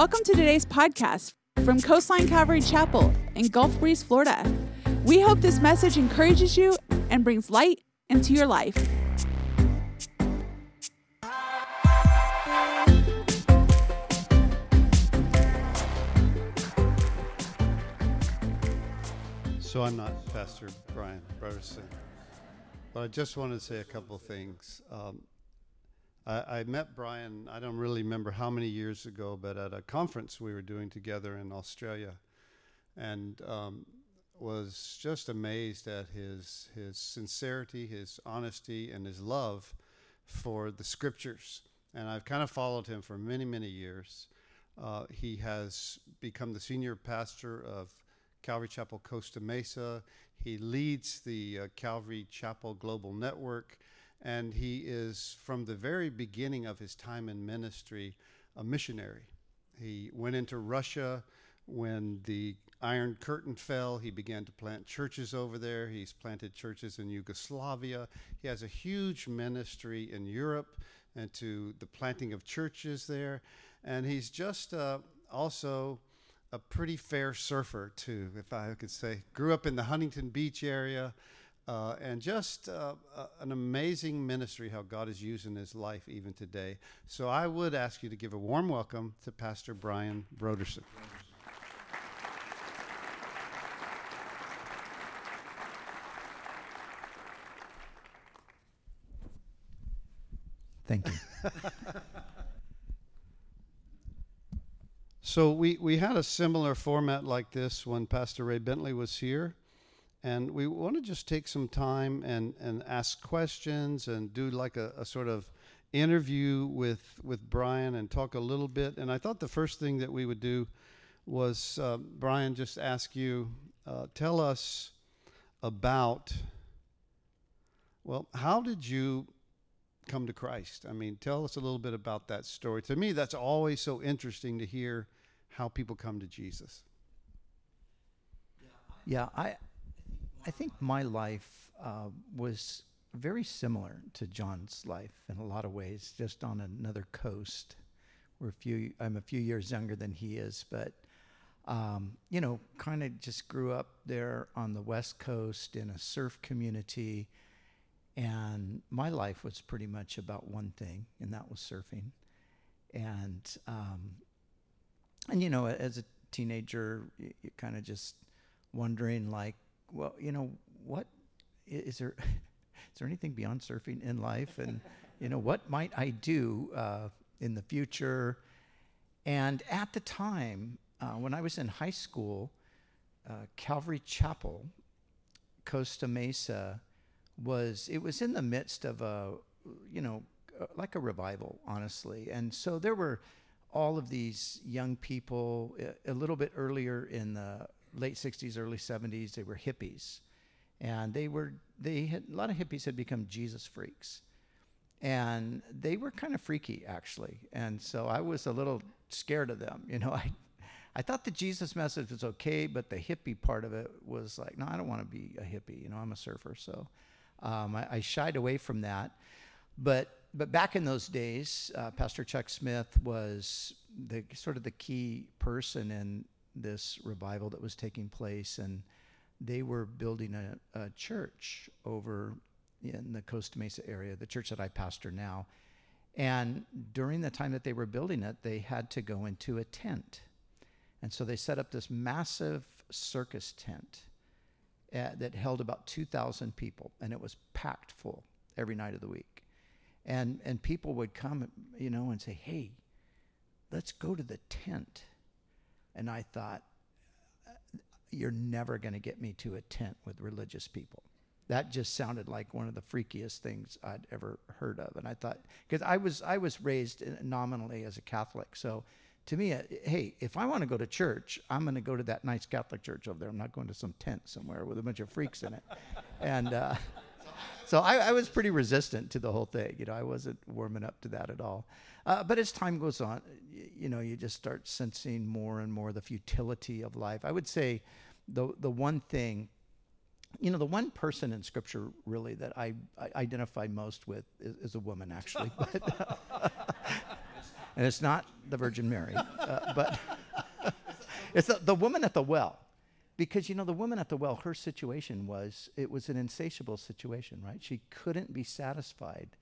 Welcome to today's podcast from Coastline Calvary Chapel in Gulf Breeze, Florida. We hope this message encourages you and brings light into your life. So I'm not Pastor Brian Broderson, but I just wanted to say a couple things. Um, I, I, met Brian, I don't really remember how many years ago, but at a conference we were doing together in Australia, and um, was just amazed at his his sincerity, his honesty, and his love for the scriptures. And I've kind of followed him for many, many years. Uh, he has become the senior pastor of Calvary Chapel Costa Mesa. He leads the uh, Calvary Chapel Global Network, and he is, from the very beginning of his time in ministry, a missionary. He went into Russia when the Iron Curtain fell. He began to plant churches over there. He's planted churches in Yugoslavia. He has a huge ministry in Europe and to the planting of churches there. And he's just uh, also a pretty fair surfer too, if I could say. Grew up in the Huntington Beach area, uh, and just uh, uh, an amazing ministry how God is using his life even today. So I would ask you to give a warm welcome to Pastor Brian Broderson. Thank you. So we, we had a similar format like this when Pastor Ray Bentley was here. And we want to just take some time and, and ask questions and do like a, a sort of interview with, with Brian and talk a little bit. And I thought the first thing that we would do was, uh, Brian, just ask you, uh, tell us about, well, how did you come to Christ? I mean, tell us a little bit about that story. To me, that's always so interesting to hear how people come to Jesus. Yeah, I, I think my life uh, was very similar to John's life in a lot of ways, just on another coast. We're a few, I'm a few years younger than he is, but um, you know, kind of just grew up there on the West Coast in a surf community. And my life was pretty much about one thing, and that was surfing. And um, and you know, as a teenager, you, are kind of just wondering, like, well, you know, what is there? Is there anything beyond surfing in life? And you know, what might I do uh, in the future? And at the time, uh, when I was in high school, uh, Calvary Chapel, Costa Mesa, was it was in the midst of a, you know, uh, like a revival, honestly. And so there were all of these young people a, little bit earlier in the late 60s early 70s they were hippies. And they were they had a lot of hippies had become jesus freaks. And they were kind of freaky actually. And so i was a little scared of them you know. I i thought the jesus message was okay but the hippie part of it was like no i don't want to be a hippie you know i'm a surfer. So um, I, I shied away from that. But but back in those days, uh, Pastor Chuck Smith was the sort of the key person in this revival that was taking place, and they were building a, a church over in the Costa Mesa area, the church that I pastor now. And during the time that they were building it, they had to go into a tent. And so they set up this massive circus tent uh, that held about 2,000 people, and it was packed full every night of the week and and people would come you know and say hey let's go to the tent and i thought you're never going to get me to a tent with religious people that just sounded like one of the freakiest things i'd ever heard of and i thought because i was i was raised nominally as a catholic so to me, hey, if I want to go to church, I'm going to go to that nice Catholic church over there. I'm not going to some tent somewhere with a bunch of freaks in it. and uh, so I, I, was pretty resistant to the whole thing. You know, I wasn't warming up to that at all. Uh, but as time goes on, you, know, you just start sensing more and more the futility of life. I would say the the one thing, you know, the one person in Scripture really that I, I identify most with is, is a woman, actually. and it's not the Virgin Mary, uh, but it's the, the woman at the well. Because, you know, the woman at the well, her situation was, it was an insatiable situation, right? She couldn't be satisfied.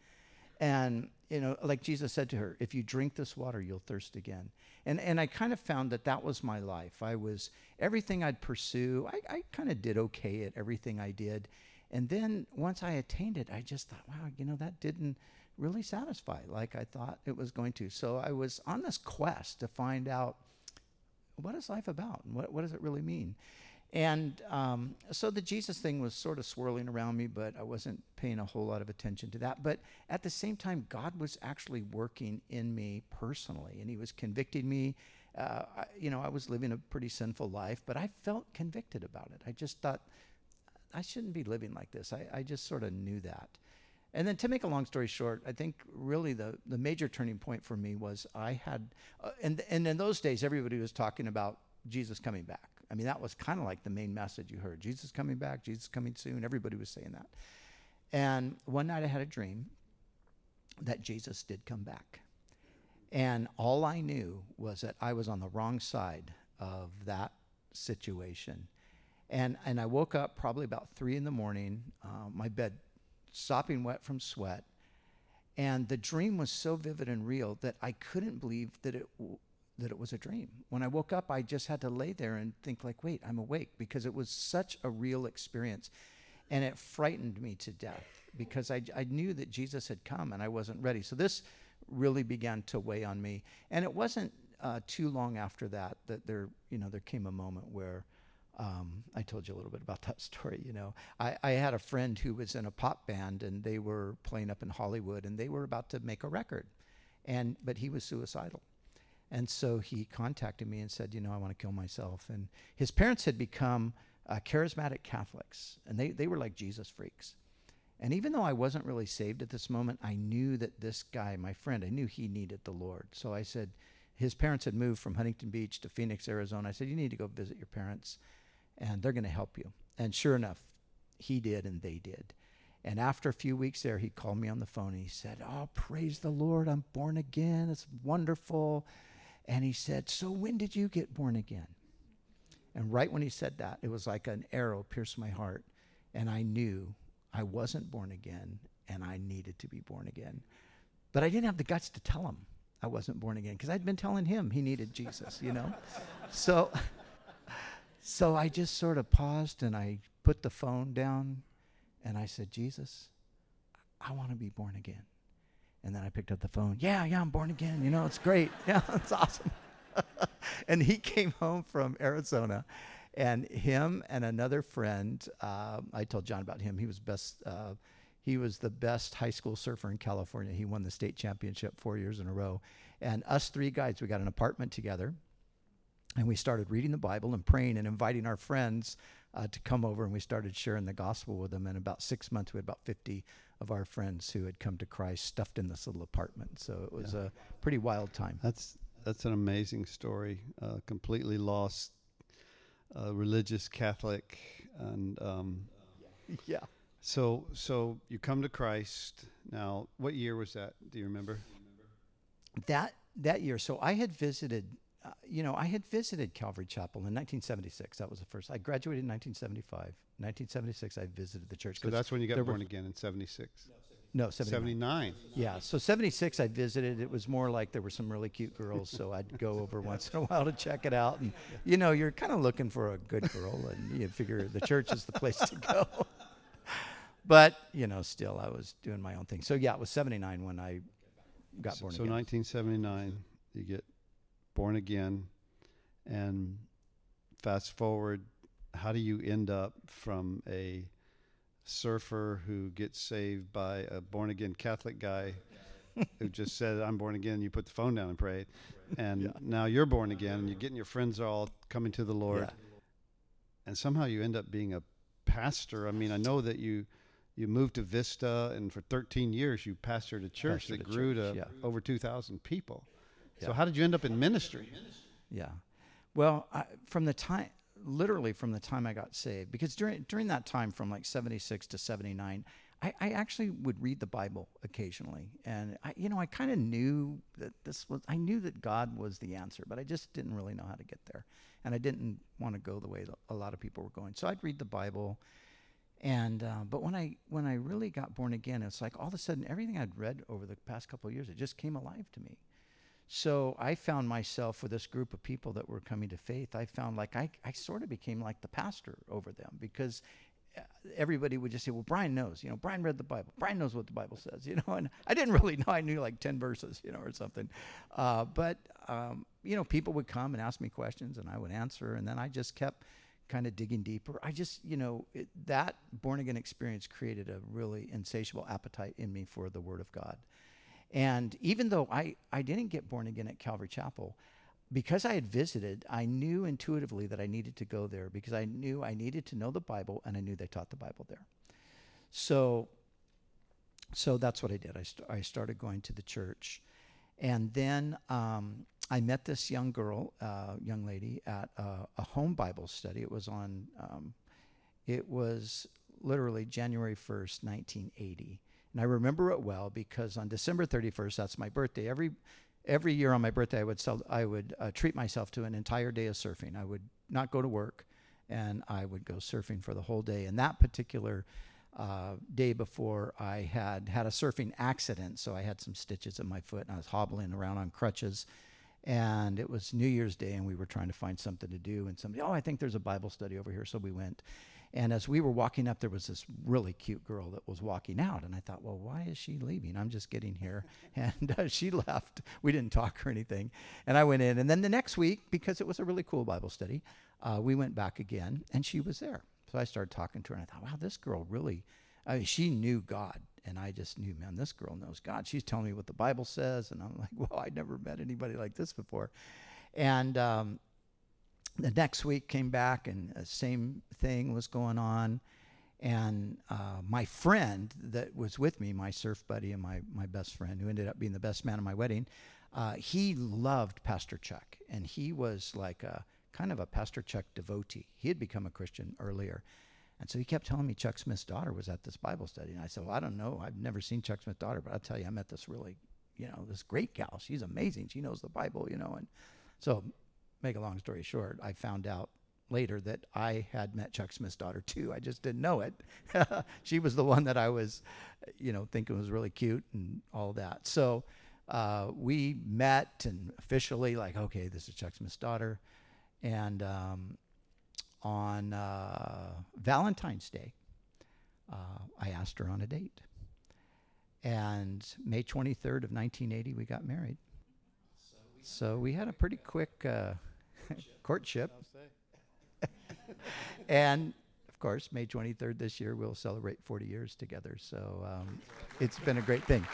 And, you know, like Jesus said to her, if you drink this water, you'll thirst again. And, and I kind of found that that was my life. I was, everything I'd pursue, I, I kind of did okay at everything I did. And then once I attained it, I just thought, wow, you know, that didn't really satisfy like I thought it was going to. So I was on this quest to find out what is life about and what, what does it really mean? And um, so the Jesus thing was sort of swirling around me, but I wasn't paying a whole lot of attention to that. But at the same time, God was actually working in me personally, and He was convicting me. Uh, I, you know, I was living a pretty sinful life, but I felt convicted about it. I just thought, I shouldn't be living like this. I, I just sort of knew that. And then to make a long story short, I think really the, the major turning point for me was I had, uh, and, and in those days, everybody was talking about Jesus coming back. I mean, that was kind of like the main message you heard Jesus coming back, Jesus coming soon. Everybody was saying that. And one night I had a dream that Jesus did come back. And all I knew was that I was on the wrong side of that situation. And, and I woke up probably about three in the morning, uh, my bed sopping wet from sweat. And the dream was so vivid and real that I couldn't believe that it, that it was a dream. When I woke up, I just had to lay there and think like, wait, I'm awake because it was such a real experience. And it frightened me to death because I, I knew that Jesus had come and I wasn't ready. So this really began to weigh on me. And it wasn't uh, too long after that that there, you know, there came a moment where um, I told you a little bit about that story. You know, I, I had a friend who was in a pop band and they were playing up in Hollywood and they were about to make a record, and but he was suicidal, and so he contacted me and said, you know, I want to kill myself. And his parents had become uh, charismatic Catholics, and they they were like Jesus freaks. And even though I wasn't really saved at this moment, I knew that this guy, my friend, I knew he needed the Lord. So I said, his parents had moved from Huntington Beach to Phoenix, Arizona. I said, you need to go visit your parents and they're going to help you. And sure enough, he did and they did. And after a few weeks there, he called me on the phone and he said, Oh, praise the Lord, I'm born again. It's wonderful. And he said, So when did you get born again? And right when he said that, it was like an arrow pierced my heart. And I knew I wasn't born again and I needed to be born again. But I didn't have the guts to tell him I wasn't born again because I'd been telling him he needed Jesus, you know? so so I just sort of paused and I put the phone down and I said, Jesus, I want to be born again. And then I picked up the phone. Yeah, yeah, I'm born again. You know, it's great. Yeah, it's awesome. and he came home from Arizona, and him and another friend. Uh, I told John about him. He was best. Uh, he was the best high school surfer in California. He won the state championship four years in a row. And us three guys, we got an apartment together and we started reading the Bible and praying and inviting our friends uh, to come over, and we started sharing the gospel with them. And about six months, we had about 50 of our friends who had come to Christ stuffed in this little apartment. So it was yeah. a pretty wild time. That's that's an amazing story. Uh, completely lost, uh, religious Catholic, and um, yeah. So so you come to Christ. Now, what year was that? Do you remember? That that year. So I had visited uh, you know, I had visited Calvary Chapel in 1976. That was the first. I graduated in 1975. 1976, I visited the church. So that's when you got born again in 76. No, 79. 79. Yeah, so 76 I visited. It was more like there were some really cute girls, so I'd go over once in a while to check it out. And, you know, you're kind of looking for a good girl, and you figure the church is the place to go. but, you know, still, I was doing my own thing. So, yeah, it was 79 when I got born so again. So 1979, you get born again, and fast forward, how do you end up from a surfer who gets saved by a born again Catholic guy who just said, I'm born again, you put the phone down and prayed. And yeah. now you're born again and you're getting your friends all coming to the Lord. Yeah. And somehow you end up being a pastor. I mean, I know that you you moved to Vista and for 13 years you pastored a church pastored that grew church, to yeah. over 2,000 people. So how did you end up in ministry? Yeah. Well, I, from the time, literally from the time I got saved, because during during that time from like 76 to 79, I, I actually would read the Bible occasionally, and I, you know, I kind of knew that this was. I knew that God was the answer, but I just didn't really know how to get there, and I didn't want to go the way a lot of people were going. So I'd read the Bible, and uh, but when I when I really got born again, it's like all of a sudden everything I'd read over the past couple of years, it just came alive to me. So I found myself with this group of people that were coming to faith. I found like I, I sort of became like the pastor over them because everybody would just say, "Well, Brian knows. You know, Brian read the Bible. Brian knows what the Bible says." You know, and I didn't really know. I knew like ten verses, you know, or something. Uh, but um, you know, people would come and ask me questions, and I would answer, and then I just kept kind of digging deeper. I just, you know, it, that born again experience created a really insatiable appetite in me for the Word of God. And even though I, I didn't get born again at Calvary Chapel, because I had visited, I knew intuitively that I needed to go there because I knew I needed to know the Bible and I knew they taught the Bible there. So, so that's what I did. I, st- I started going to the church. And then um, I met this young girl, uh, young lady, at a, a, home Bible study. It was on, um, it was literally January 1st, 1980. And I remember it well because on December 31st, that's my birthday, every every year on my birthday, I would sell, I would uh, treat myself to an entire day of surfing. I would not go to work, and I would go surfing for the whole day. And that particular uh, day before, I had had a surfing accident, so I had some stitches in my foot, and I was hobbling around on crutches. And it was New Year's Day, and we were trying to find something to do. And somebody, oh, I think there's a Bible study over here, so we went. And as we were walking up, there was this really cute girl that was walking out. And I thought, well, why is she leaving? I'm just getting here. And uh, she left. We didn't talk or anything. And I went in. And then the next week, because it was a really cool Bible study, uh, we went back again, and she was there. So I started talking to her, and I thought, wow, this girl really, I mean, she knew God. And I just knew, man, this girl knows God. She's telling me what the Bible says. And I'm like, well, I'd never met anybody like this before. And um, the next week came back and the same thing was going on. And uh, my friend that was with me my surf buddy and my, my best friend who ended up being the best man at my wedding uh, he loved pastor chuck. And he was like a kind of a pastor chuck devotee. He had become a christian earlier. And so he kept telling me chuck smith's daughter was at this bible study. And i said well i don't know. I've never seen chuck smith's daughter but i'll tell you i met this really you know this great gal. She's amazing. She knows the bible you know and so make a long story short, I found out later that I had met Chuck Smith's daughter too. I just didn't know it. she was the one that I was, you know, thinking was really cute and all that. So uh, we met and officially like, okay, this is Chuck Smith's daughter. And um, on uh, Valentine's Day, uh, I asked her on a date. And May 23rd of 1980, we got married. So we had a pretty quick uh, courtship. and of course, May 23rd this year, we'll celebrate 40 years together. So um, it's been a great thing.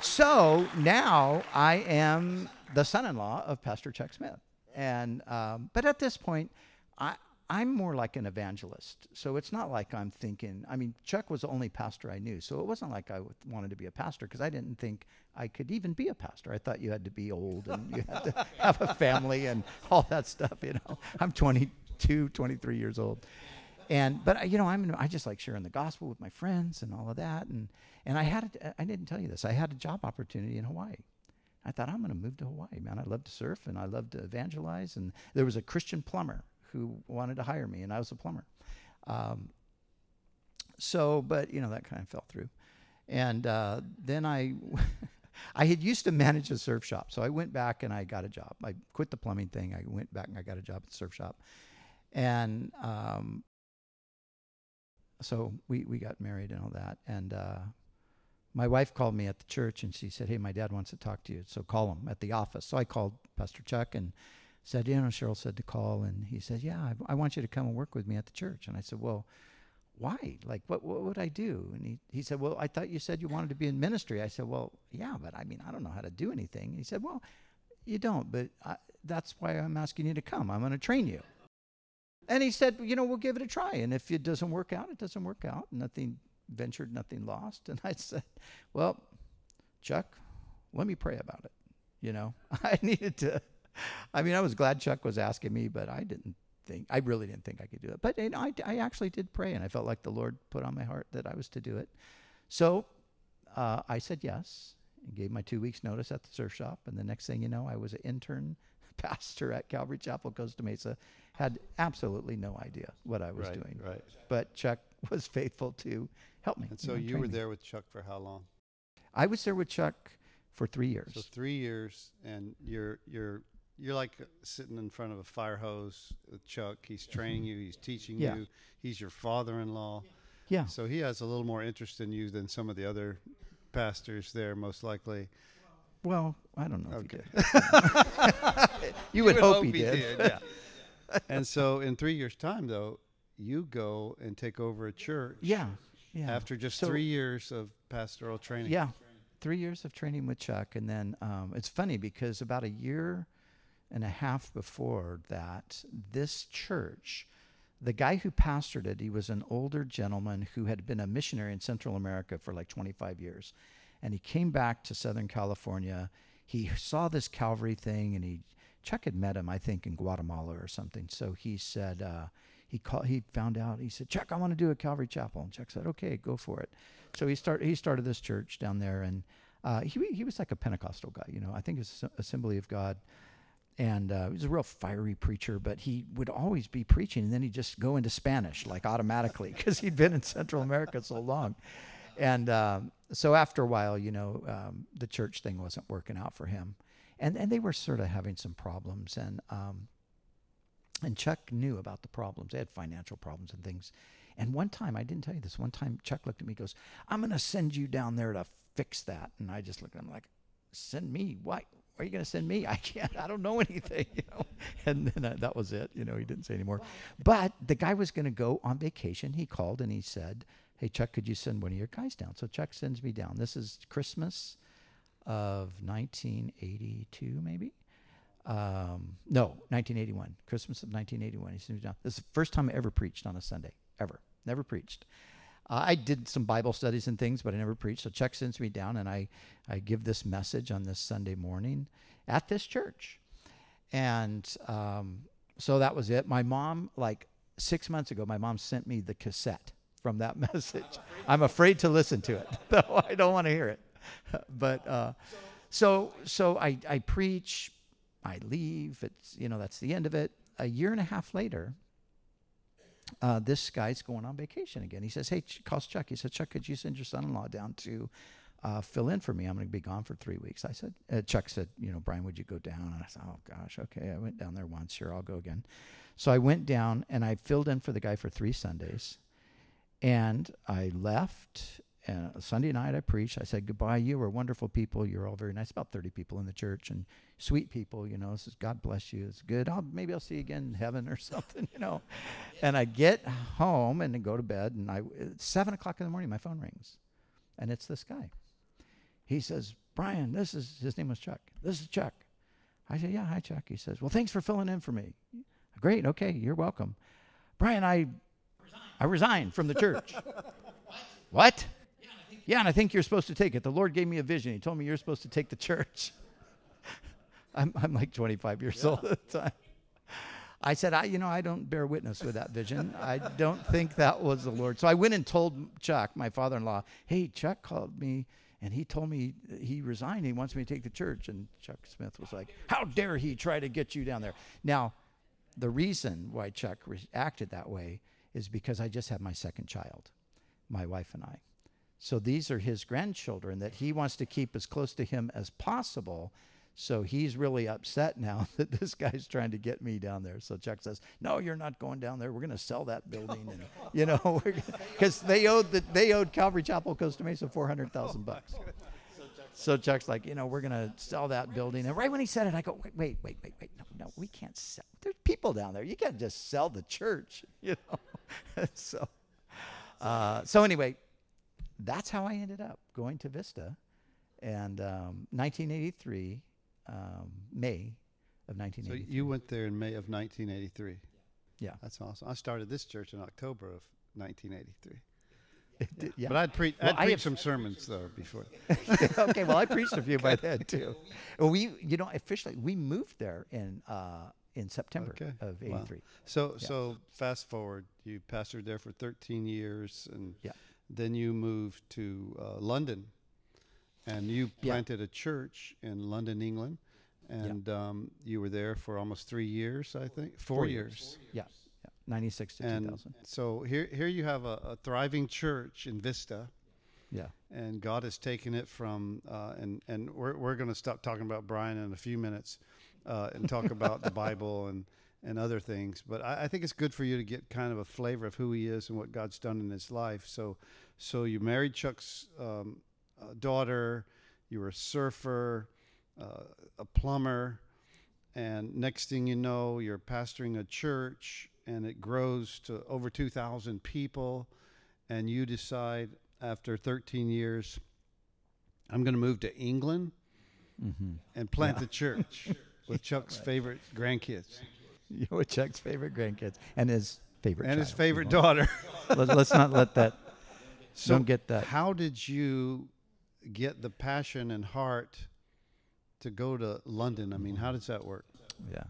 So now I am the son in law of Pastor Chuck Smith. And, um, but at this point, I, I'm more like an evangelist. So it's not like I'm thinking, I mean, Chuck was the only pastor I knew. So it wasn't like I wanted to be a pastor because I didn't think I could even be a pastor. I thought you had to be old and you had to have a family and all that stuff, you know. I'm 22, 23 years old. And, but you know, I'm, I just like sharing the gospel with my friends and all of that. And, and I had, a, I didn't tell you this, I had a job opportunity in Hawaii. I thought, I'm going to move to Hawaii, man. I love to surf and I love to evangelize. And there was a Christian plumber who wanted to hire me, and I was a plumber. Um, so, but you know that kind of fell through, and uh, then I. I had used to manage a surf shop, so I went back and I got a job. I quit the plumbing thing. I went back and I got a job at the surf shop, and um, so we we got married and all that. And uh, my wife called me at the church and she said, "Hey, my dad wants to talk to you, so call him at the office." So I called Pastor Chuck and said, you know, Cheryl said to call, and he said, yeah, I, I, want you to come and work with me at the church. And I said, well, why? Like, what, what would I do? And he, he said, well, I thought you said you wanted to be in ministry. I said, well, yeah, but I mean, I don't know how to do anything. he said, well, you don't, but I, that's why I'm asking you to come. I'm going to train you. And he said, you know, we'll give it a try. And if it doesn't work out, it doesn't work out. Nothing ventured, nothing lost. And I said, well, Chuck, let me pray about it. You know, I needed to I mean, I was glad Chuck was asking me, but I didn't think, I really didn't think I could do it. But you know, I, I actually did pray, and I felt like the Lord put on my heart that I was to do it. So uh, I said yes and gave my two weeks notice at the surf shop. And the next thing you know, I was an intern pastor at Calvary Chapel, Costa Mesa. Had absolutely no idea what I was right, doing. Right. But Chuck was faithful to help me. And so know, you were me. there with Chuck for how long? I was there with Chuck for three years. So three years, and you're you're you're like uh, sitting in front of a fire hose with Chuck. He's training you. He's teaching. Yeah. you. He's your father-in-law. yeah. So he has a little more interest in you than some of the other pastors there, most likely. Well, I don't know if he did. you would hope, he did. yeah. and so in three years' time, though, you go and take over a church. Yeah. Yeah. After just So- three years of pastoral training. Yeah, three years of training with Chuck, and then um, it's funny because about a year and a half before that, this church, the guy who pastored it, he was an older gentleman who had been a missionary in Central America for like 25 years, and he came back to Southern California. He saw this Calvary thing, and he Chuck had met him, I think, in Guatemala or something. So he said. Uh, he called. He found out. He said, "Chuck, I want to do a Calvary Chapel." And Chuck said, "Okay, go for it." So he started. He started this church down there, and uh, he he was like a Pentecostal guy. You know, I think it's Assembly of God, and uh, he was a real fiery preacher. But he would always be preaching, and then he'd just go into Spanish like automatically because he'd been in Central America so long. And um, so after a while, you know, um, the church thing wasn't working out for him, and and they were sort of having some problems, and um, and Chuck knew about the problems. They had financial problems and things. And one time, I didn't tell you this. One time, Chuck looked at me, goes, "I'm going to send you down there to fix that." And I just looked at him like, "Send me? Why? Are you going to send me? I can't. I don't know anything." You know. And then uh, that was it. You know, he didn't say anymore. But the guy was going to go on vacation. He called and he said, "Hey, Chuck, could you send one of your guys down?" So Chuck sends me down. This is Christmas of 1982, maybe. Um, no, 1981, Christmas of 1981. He sends me down. This is the first time I ever preached on a Sunday, ever. Never preached. Uh, I did some Bible studies and things, but I never preached. So Chuck sends me down, and I, I give this message on this Sunday morning at this church. And um, so that was it. My mom, like six months ago, my mom sent me the cassette from that message. I'm afraid to listen to it, though I don't want to hear it. but uh, so so I, I preach, I leave. It's you know that's the end of it. A year and a half later, uh, this guy's going on vacation again. He says, "Hey, Ch- calls Chuck. He said, Chuck, could you send your son-in-law down to uh, fill in for me? I'm going to be gone for three weeks." I said, uh, "Chuck said, you know, Brian, would you go down?" And I said, "Oh gosh, okay." I went down there once. Sure, I'll go again. So I went down and I filled in for the guy for three Sundays, and I left. And Sunday night I preached. I said goodbye. You were wonderful people. You're all very nice. About 30 people in the church and sweet people. You know, says God bless you. It's good. I'll maybe I'll see you again in heaven or something. You know. And I get home and then go to bed. And I seven o'clock in the morning. My phone rings, and it's this guy. He says, Brian, this is his name was Chuck. This is Chuck. I said, Yeah, hi Chuck. He says, Well, thanks for filling in for me. Great. Okay, you're welcome. Brian, I I resigned from the church. what? Yeah, and I think you're supposed to take it. The Lord gave me a vision. He told me you're supposed to take the church. I'm, I'm like 25 years old at the time. I said, I, you know, I don't bear witness with that vision. I don't think that was the Lord. So I went and told Chuck, my father-in-law, hey, Chuck called me and he told me he resigned. He wants me to take the church. And Chuck Smith was like, how dare he try to get you down there? Now, the reason why Chuck reacted that way is because I just had my second child, my wife and I. So these are his grandchildren that he wants to keep as close to him as possible. So he's really upset now that this guy's trying to get me down there. So Chuck says, "No, you're not going down there. We're going to sell that building." And you know, because they owed the, they owed Calvary Chapel Costa Mesa four hundred thousand bucks. So Chuck's like, you know, we're going to sell that building. And right when he said it, I go, wait, wait, wait, wait, wait. No, no, we can't sell. There's people down there. You can't just sell the church, you know. so, uh, so anyway, that's how I ended up going to Vista. And um, 1983, um, May of 1983. So 1983. you went there in May of 1983. Yeah. That's awesome. I started this church in October of 1983. yeah. But I'd, pre- Well, I'd I preach some sermons though before. okay, well, I preached a few by then too. Well, we, you know, officially we moved there in uh, in September Okay. of Wow. '83. So Yeah. so fast forward, you pastored there for 13 years, and Yeah. Then you moved to uh, London, and you Yeah. planted a church in London, England, and um, you were there for almost three years, I think, four, Four years. years. Yeah, yeah, 96 to And 2000. so here, here you have a, a thriving church in Vista, Yeah. and God has taken it from, uh, and and we're we're going to stop talking about Brian in a few minutes, uh, and talk about the Bible and and other things. But I, I think it's good for you to get kind of a flavor of who he is and what God's done in his life. So, so you married Chuck's um, uh, daughter. You were a surfer, uh, a plumber, and next thing you know, you're pastoring a church, and it grows to over two thousand people, and you decide after 13 years, I'm going to move to England Mm-hmm. and plant Yeah. the church with Chuck's favorite grandkids You know, Chuck's favorite grandkids and his favorite and his favorite you know. daughter. Let, us not let that. So don't get that. How did you get the passion and heart to go to London? I mean, how does that work? Yeah.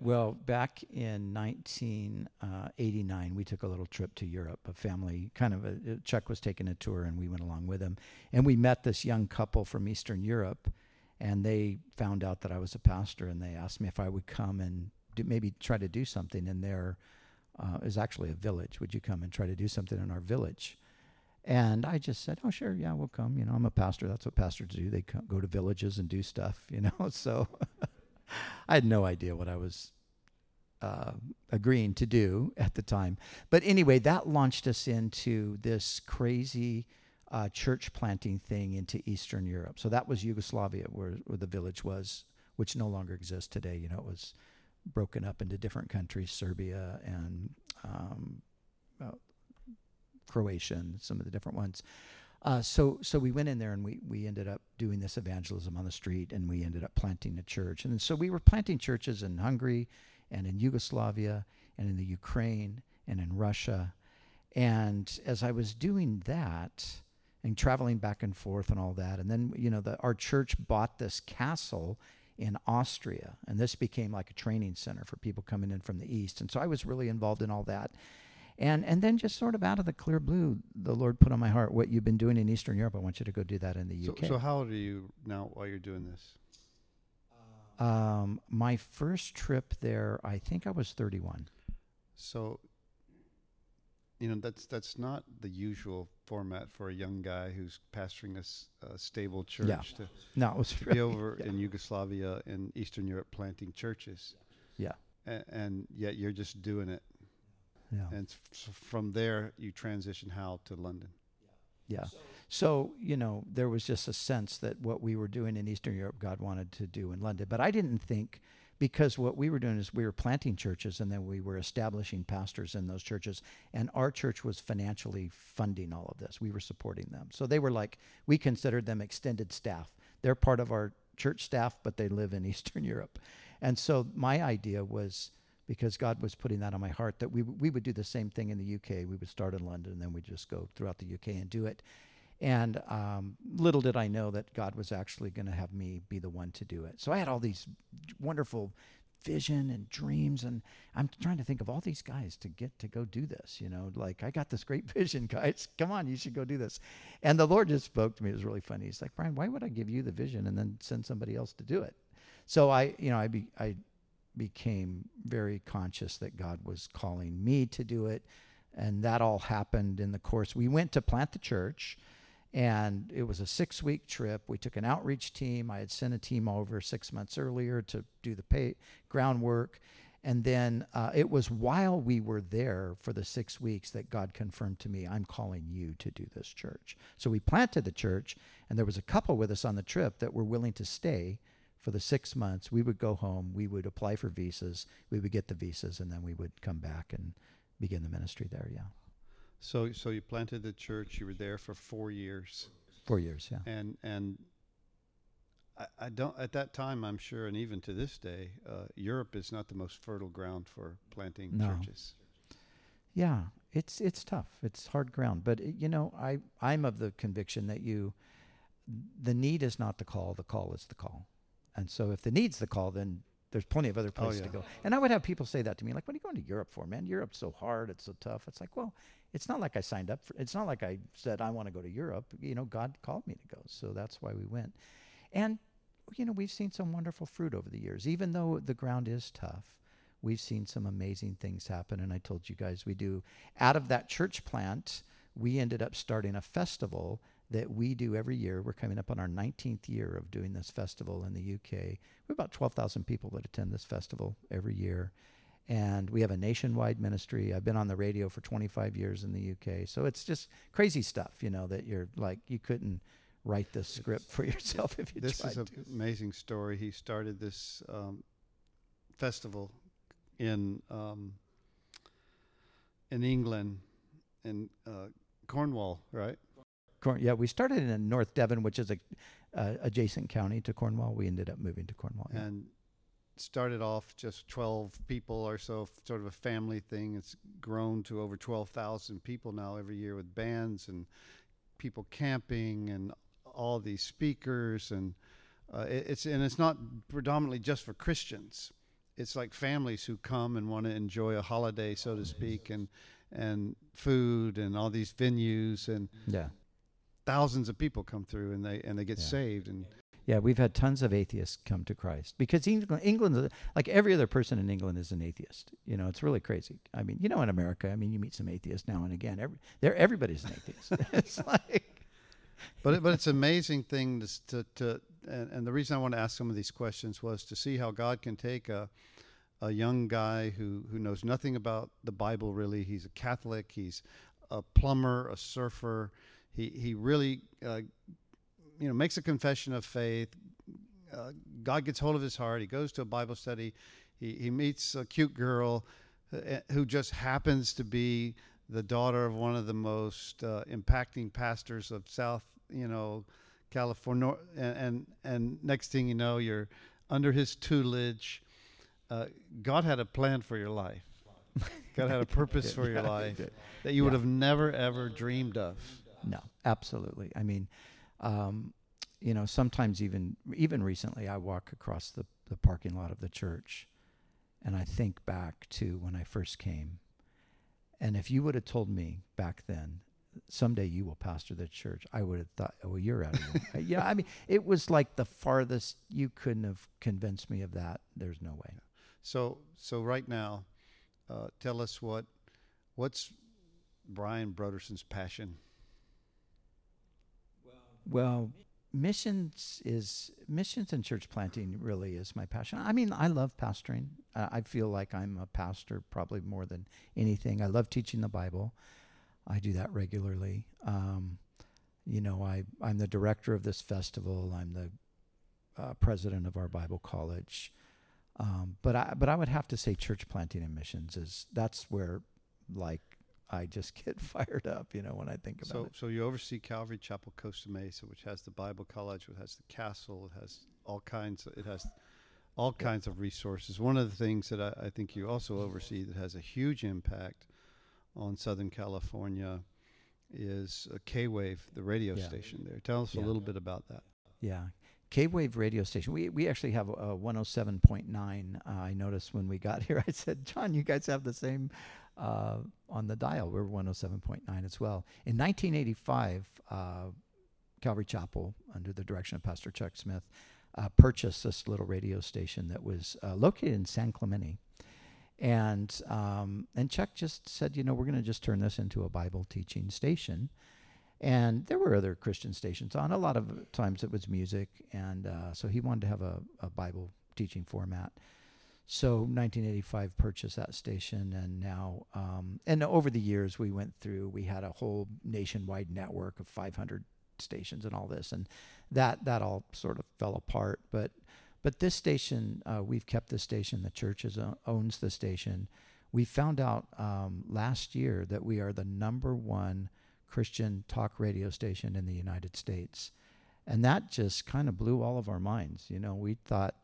Well, back in 1989, we took a little trip to Europe. A family, kind of a uh, Chuck was taking a tour, and we went along with him. And we met this young couple from Eastern Europe, and they found out that I was a pastor, and they asked me if I would come and do, maybe try to do something in their. Uh, was actually a village. Would you come and try to do something in our village? And I just said, "Oh, sure, yeah, we'll come." You know, I'm a pastor. That's what pastors do. They co- go to villages and do stuff. You know, so I had no idea what I was uh, agreeing to do at the time. But anyway, that launched us into this crazy uh, church planting thing into Eastern Europe. So that was Yugoslavia, where, where the village was, which no longer exists today. You know, it was broken up into different countries, Serbia and um, uh, Croatia, and some of the different ones. Uh, so so we went in there and we we ended up doing this evangelism on the street and we ended up planting a church and so we were planting churches in Hungary and in Yugoslavia and in the Ukraine and in Russia and as I was doing that and traveling back and forth and all that and then you know the, our church bought this castle in Austria and this became like a training center for people coming in from the east and so I was really involved in all that and and then just sort of out of the clear blue, the Lord put on my heart what you've been doing in Eastern Europe. I want you to go do that in the So, UK. so how old are you now while you're doing this? um, my first trip there, I think I was 31. So, you know, that's that's not the usual format for a young guy who's pastoring a stable church Yeah. to, No, to really, be over yeah. in Yugoslavia in Eastern Europe planting churches. Yeah. A- and yet you're just doing it. Yeah. And f- from there, you transition how to London. Yeah. So, you know, there was just a sense that what we were doing in Eastern Europe, God wanted to do in London. But I didn't think, because what we were doing is we were planting churches and then we were establishing pastors in those churches. And our church was financially funding all of this. We were supporting them. So they were like, we considered them extended staff. They're part of our church staff, but they live in Eastern Europe. And so my idea was, because God was putting that on my heart that we we would do the same thing in the UK. We would start in London and then we'd just go throughout the UK and do it. And um, little did I know that God was actually going to have me be the one to do it. So I had all these wonderful vision and dreams, and I'm trying to think of all these guys to get to go do this. You know, like I got this great vision, guys. Come on, you should go do this. And the Lord just spoke to me. It was really funny. He's like, Brian, why would I give you the vision and then send somebody else to do it? So I, you know, I be I became very conscious that God was calling me to do it. And that all happened in the course. We went to plant the church, and it was a six week trip. We took an outreach team. I had sent a team over six months earlier to do the pay, groundwork. And then uh, it was while we were there for the six weeks that God confirmed to me, I'm calling you to do this church. So we planted the church, and there was a couple with us on the trip that were willing to stay for the six months. We would go home, we would apply for visas, we would get the visas, and then we would come back and begin the ministry there. Yeah. So, so you planted the church. You were there for four years, Four years. Yeah. and and I, I don't at that time. I'm sure, and even to this day, uh, Europe is not the most fertile ground for planting No. churches. Yeah, it's it's tough. It's hard ground, but uh, you know, I I'm of the conviction that you, the need is not the call. The call is the call, and so if the need's the call, then there's plenty of other Oh, places yeah. to go. And I would have people say that to me, like, "What are you going to Europe for, man? Europe's so hard, it's so tough." It's like, well, it's not like I signed up for. It's not like I said I want to go to Europe. You know, God called me to go, so that's why we went. And you know, we've seen some wonderful fruit over the years, even though the ground is tough. We've seen some amazing things happen, and I told you guys we do. Out of that church plant, we ended up starting a festival that we do every year. We're coming up on our 19th year of doing this festival in the UK. We have about 12,000 people that attend this festival every year. And we have a nationwide ministry. I've been on the radio for 25 years in the UK. So it's just crazy stuff, you know, that you're like, you couldn't write this script for yourself if you this tried is an to. amazing story. He started this um, festival in um, in England, in uh, Cornwall, right? Corn- yeah, we started in North Devon, which is a uh, adjacent county to Cornwall. We ended up moving to Cornwall. yeah. and started off just 12 people or so, sort of a family thing. It's grown to over 12,000 people now every year with bands and people camping and all these speakers and uh, it, it's and it's not predominantly just for Christians. It's like families who come and want to enjoy a holiday, so to speak, and and food and all these venues and yeah. Thousands of people come through and they and they get Yeah. saved and Yeah, we've had tons of atheists come to Christ because England, England, like every other person in England, is an atheist. You know, it's really crazy. I mean, you know, in America, I mean, you meet some atheists now and again. Every, there, everybody's an atheist. it's like, but it, but it's amazing thing to to, to and, and the reason I want to ask some of these questions was to see how God can take a a young guy who who knows nothing about the Bible really. He's a Catholic. He's a plumber, a surfer. He he really uh, you know makes a confession of faith. Uh, God gets hold of his heart. He goes to a Bible study. He he meets a cute girl uh, who just happens to be the daughter of one of the most uh, impacting pastors of South, you know, California. And, and and next thing you know, you're under his tutelage. Uh, God had a plan for your life. God had a purpose for your life that you would have never ever dreamed of. No, absolutely. I mean, um, you know, sometimes even even recently, I walk across the the parking lot of the church, and I think back to when I first came. And if you would have told me back then, someday you will pastor the church, I would have thought, oh, well, you're out of your Yeah, I mean, it was like the farthest you couldn't have convinced me of that. There's no way. So so right now, uh, tell us what what's Brian Broderson's passion. Well, missions is missions and church planting really is my passion. I mean, I love pastoring. I feel like I'm a pastor probably more than anything. I love teaching the Bible. I do that regularly. Um, you know, I I'm the director of this festival. I'm the uh, president of our Bible college. Um, but I but I would have to say church planting and missions is that's where like I just get fired up, you know, when I think about So it. so you oversee Calvary Chapel Costa Mesa, which has the Bible College, which has the castle, it has all kinds. Of, it has all kinds of resources. One of the things that I, I think you also oversee that has a huge impact on Southern California is uh, K-Wave, the radio Yeah. station there. Tell us Yeah. a little bit about that. Yeah. K Wave radio station. We we actually have a 107.9. Uh, I noticed when we got here, I said, John, you guys have the same uh, on the dial. We're 107.9 as well. In 1985, uh, Calvary Chapel, under the direction of Pastor Chuck Smith, uh, purchased this little radio station that was uh, located in San Clemente. And um, and Chuck just said, you know, we're going to just turn this into a Bible teaching station. And there were other Christian stations on. A lot of times it was music, and uh, so he wanted to have a, a Bible teaching format. So 1985 purchased that station, and now um, and over the years we went through. We had a whole nationwide network of 500 stations and all this, and that that all sort of fell apart. But but this station, uh, we've kept the station. The church is, uh, owns the station. We found out um, last year that we are the number one Christian talk radio station in the United States. And that just kind of blew all of our minds. You know, we thought,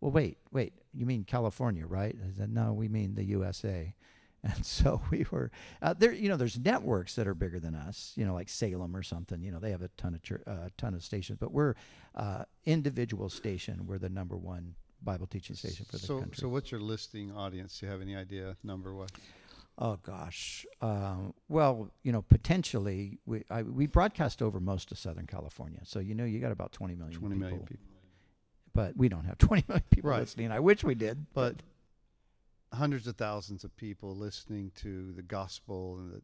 well, wait, wait, you mean California, right? I said, no, we mean the USA. And so we were uh, there. You know, there's networks that are bigger than us. You know, like Salem or something. You know, they have a ton of chur- uh, ton of stations, but we're uh, individual station. We're the number one Bible teaching station for the so, country. So, what's your listing audience? Do you have any idea number wise? Oh gosh. Um, well, you know, potentially we I, we broadcast over most of Southern California, so you know you got about 20 million 20 people. million people. But we don't have 20 million people Right. listening. I wish we did. But hundreds of thousands of people listening to the gospel and the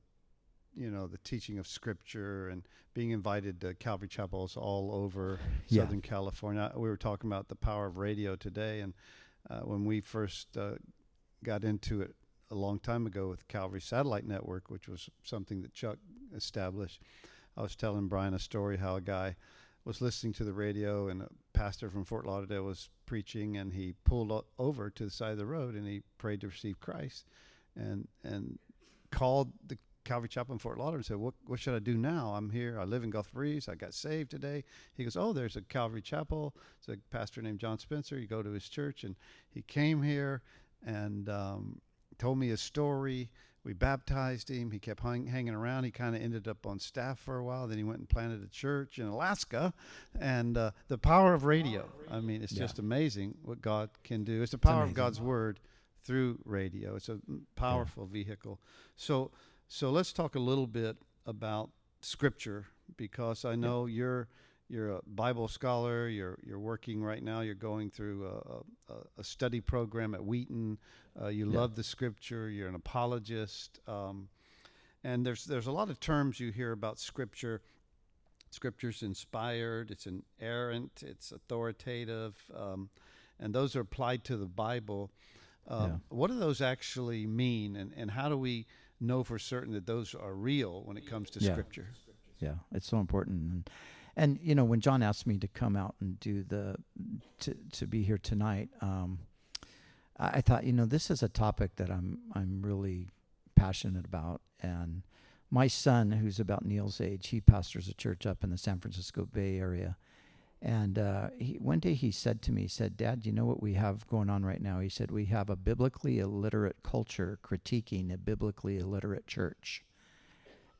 you know the teaching of scripture and being invited to Calvary chapels all over Yeah. Southern California. We were talking about the power of radio today, and uh, when we first uh, got into it a long time ago with Calvary Satellite Network, which was something that Chuck established, I was telling Brian a story how a guy was listening to the radio and a pastor from Fort Lauderdale was preaching and he pulled o- over to the side of the road and he prayed to receive Christ and and called the Calvary Chapel in Fort Lauderdale and said, what, what should I do now? I'm here. I live in Gulf Breeze. I got saved today. He goes, Oh, there's a Calvary Chapel. It's a pastor named John Spencer. You go to his church. And he came here and um, told me his story. We baptized him. He kept hang, hanging around. He kind of ended up on staff for a while. Then he went and planted a church in Alaska. And uh, the power of radio. I mean, it's Yeah. just amazing what God can do. It's the power of. God's word through radio. It's a powerful vehicle. So, so let's talk a little bit about scripture because I know you're you're a Bible scholar. You're you're working right now. You're going through a, a, a study program at Wheaton. Uh, you Yeah. love the scripture. You're an apologist. Um, and there's there's a lot of terms you hear about scripture. Scripture's inspired. It's inerrant. It's authoritative, um, and those are applied to the Bible. Um, Yeah. What do those actually mean, and, and how do we know for certain that those are real when it comes to Yeah. Scripture? Yeah, it's so important. And, and you know, when John asked me to come out and do the to to be here tonight, um, I, thought, you know, this is a topic that I'm I'm really passionate about. And my son, who's about Neil's age, he pastors a church up in the San Francisco Bay Area. And uh, he, one day he said to me, he said, Dad, you know what we have going on right now? He said, We have a biblically illiterate culture critiquing a biblically illiterate church.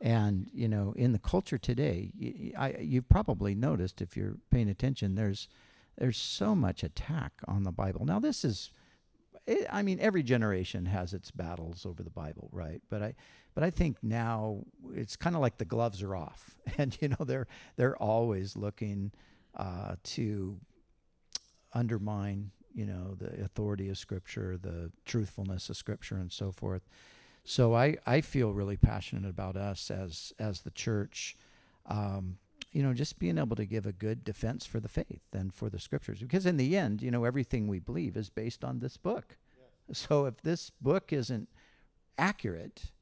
And you know, in the culture today, y- y- I, you've probably noticed if you're paying attention, there's there's so much attack on the Bible. Now, this is, it, I mean, every generation has its battles over the Bible, right? But I, but I think now it's kind of like the gloves are off, and you know, they're they're always looking uh, to undermine, you know, the authority of Scripture, the truthfulness of Scripture, and so forth. So I, I feel really passionate about us as as the church, um, you know, just being able to give a good defense for the faith and for the scriptures, because in the end, you know, everything we believe is based on this book. So if this book isn't accurate,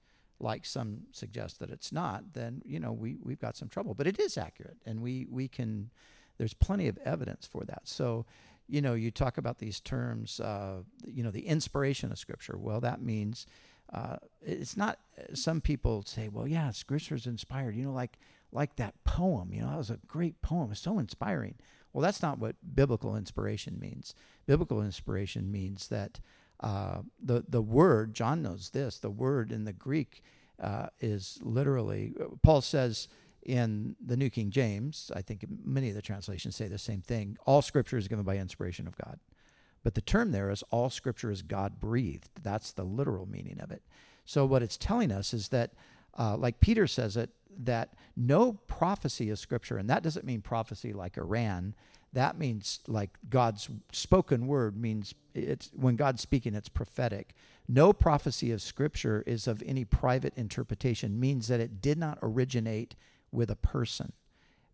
like some suggest that it's not, then you know we we've got some trouble. But it is accurate, and we we can. There's plenty of evidence for that. So, you know, you talk about these terms. Uh, you know, the inspiration of Scripture. Well, that means uh, it's not. Some people say, "Well, yeah, Scripture's inspired." You know, like like that poem. You know, that was a great poem. It's so inspiring. Well, that's not what biblical inspiration means. Biblical inspiration means that uh, the the word. John knows this. The word in the Greek uh, is literally. Paul says in the New King James. I think many of the translations say the same thing. All Scripture is given by inspiration of God. But the term there is all scripture is God breathed. That's the literal meaning of it. So what it's telling us is that, uh, like Peter says it, that no prophecy is scripture, and that doesn't mean prophecy like Iran. That means like God's spoken word means it's when God's speaking, it's prophetic. No prophecy of scripture is of any private interpretation, means that it did not originate with a person,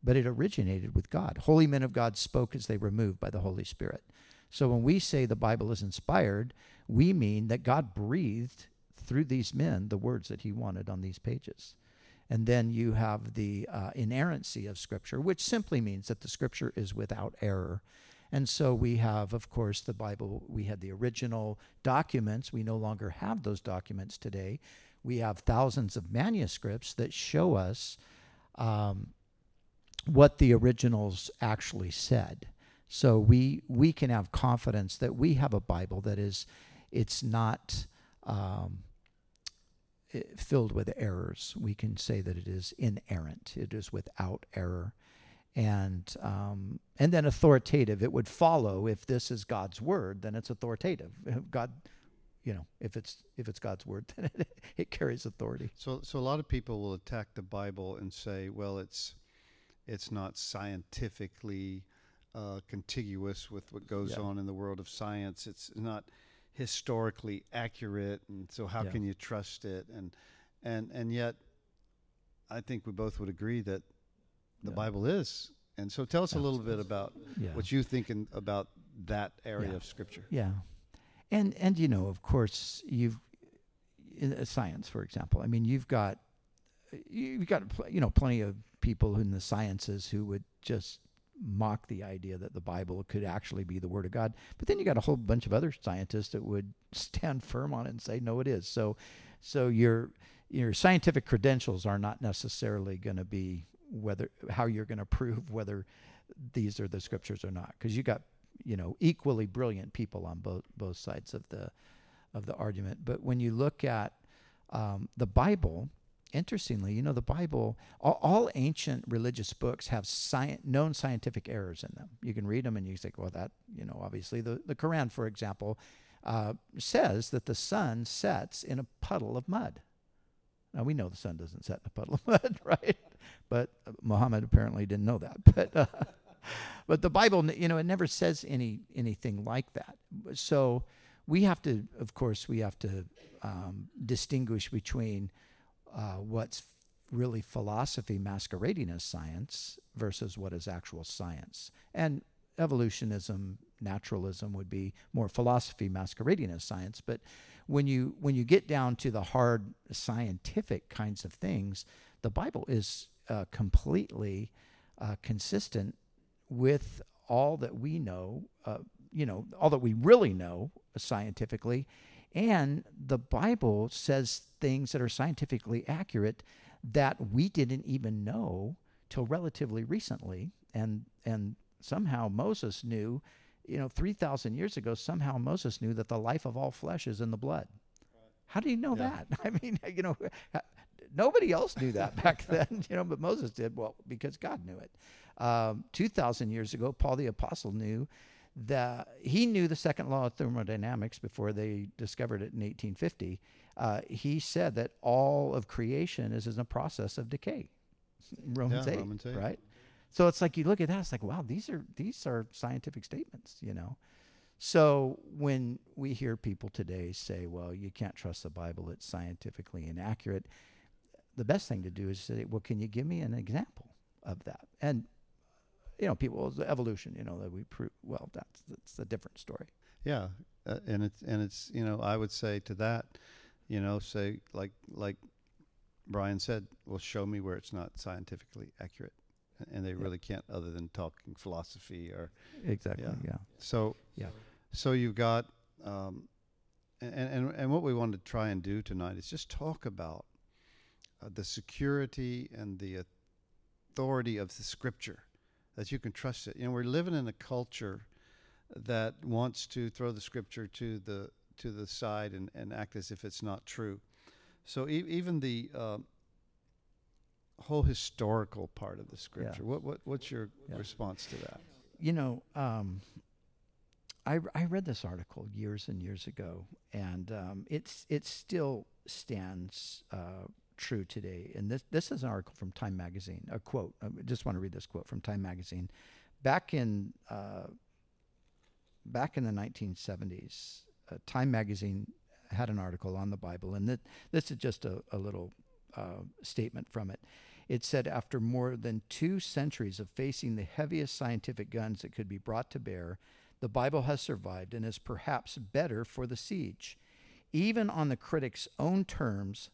but it originated with God. Holy men of God spoke as they were moved by the Holy Spirit. So when we say the Bible is inspired, we mean that God breathed through these men the words that he wanted on these pages. And then you have the uh, inerrancy of Scripture, which simply means that the Scripture is without error. And so we have, of course, the Bible, we had the original documents. We no longer have those documents today. We have thousands of manuscripts that show us um, what the originals actually said. So we we can have confidence that we have a Bible that is, it's not um, filled with errors. We can say that it is inerrant. It is without error, and um, and then authoritative. It would follow if this is God's word, then it's authoritative. God, you know, if it's if it's God's word, then it, it carries authority. So, so a lot of people will attack the Bible and say, well, it's it's not scientifically uh, contiguous with what goes Yeah. on in the world of science. It's not historically accurate, and so how Yeah. can you trust it? And and and yet, I think we both would agree that the Yeah. Bible is. And so, tell us a little bit about what you think in, about that area of Scripture. Yeah, and and you know, of course, you've in uh, science, for example. I mean, you've got you've got you know plenty of people in the sciences who would just mock the idea that the Bible could actually be the Word of God. But then you got a whole bunch of other scientists that would stand firm on it and say, no, it is. So, so your your scientific credentials are not necessarily going to be whether how you're going to prove whether these are the scriptures or not, because you got you know equally brilliant people on both both sides of the of the argument. But when you look at um, the Bible, interestingly, you know, the Bible, all, all ancient religious books have sci- known scientific errors in them. You can read them and you think, well, that, you know, obviously the, the Quran, for example, uh, says that the sun sets in a puddle of mud. Now, we know the sun doesn't set in a puddle of mud, right? But uh, Muhammad apparently didn't know that. But, uh, but the Bible, you know, it never says any anything like that. So we have to, of course, we have to um, distinguish between uh, what's really philosophy masquerading as science versus what is actual science. And evolutionism, naturalism would be more philosophy masquerading as science. But when you when you get down to the hard scientific kinds of things, the Bible is uh, completely uh, consistent with all that we know. Uh, you know, all that we really know scientifically. And the Bible says things that are scientifically accurate that we didn't even know till relatively recently. And and somehow Moses knew, you know, three thousand years ago, somehow Moses knew that the life of all flesh is in the blood. How do you know Yeah. that? I mean, you know, nobody else knew that back then, you know, but Moses did. Well, because God knew it. Um, two thousand years ago, Paul the apostle knew that he knew the second law of thermodynamics before they discovered it in 1850. Uh, he said that all of creation is in a process of decay. Romans, Yeah, 8, Romans 8. right? So it's like you look at that, it's like, wow, these are these are scientific statements, you know. So when we hear people today say, well, you can't trust the Bible, it's scientifically inaccurate, the best thing to do is say, well, can you give me an example of that? And you know, people, the evolution, you know, that we prove. Well, that's that's a different story. Yeah, uh, and it's and it's you know I would say to that, you know, say like like Brian said, well, show me where it's not scientifically accurate, and they Yeah. really can't other than talking philosophy or Exactly. Yeah. Yeah. so. Yeah. So you've got, um, and and and what we want to try and do tonight is just talk about uh, the security and the authority of the Scripture, that you can trust it. You know, we're living in a culture that wants to throw the Scripture to the to the side and, and act as if it's not true. So e- even the uh, whole historical part of the Scripture. What what what's your Yeah. response to that? You know, um, I I read this article years and years ago, and um, it's it still stands uh, true today. And this this is an article from Time Magazine. A quote. I just want to read this quote from Time Magazine. Back in uh, back in the 1970s, uh, Time Magazine had an article on the Bible, and that this is just a, a little uh, statement from it. It said, after more than two centuries of facing the heaviest scientific guns that could be brought to bear, the Bible has survived and is perhaps better for the siege. Even on the critic's own terms,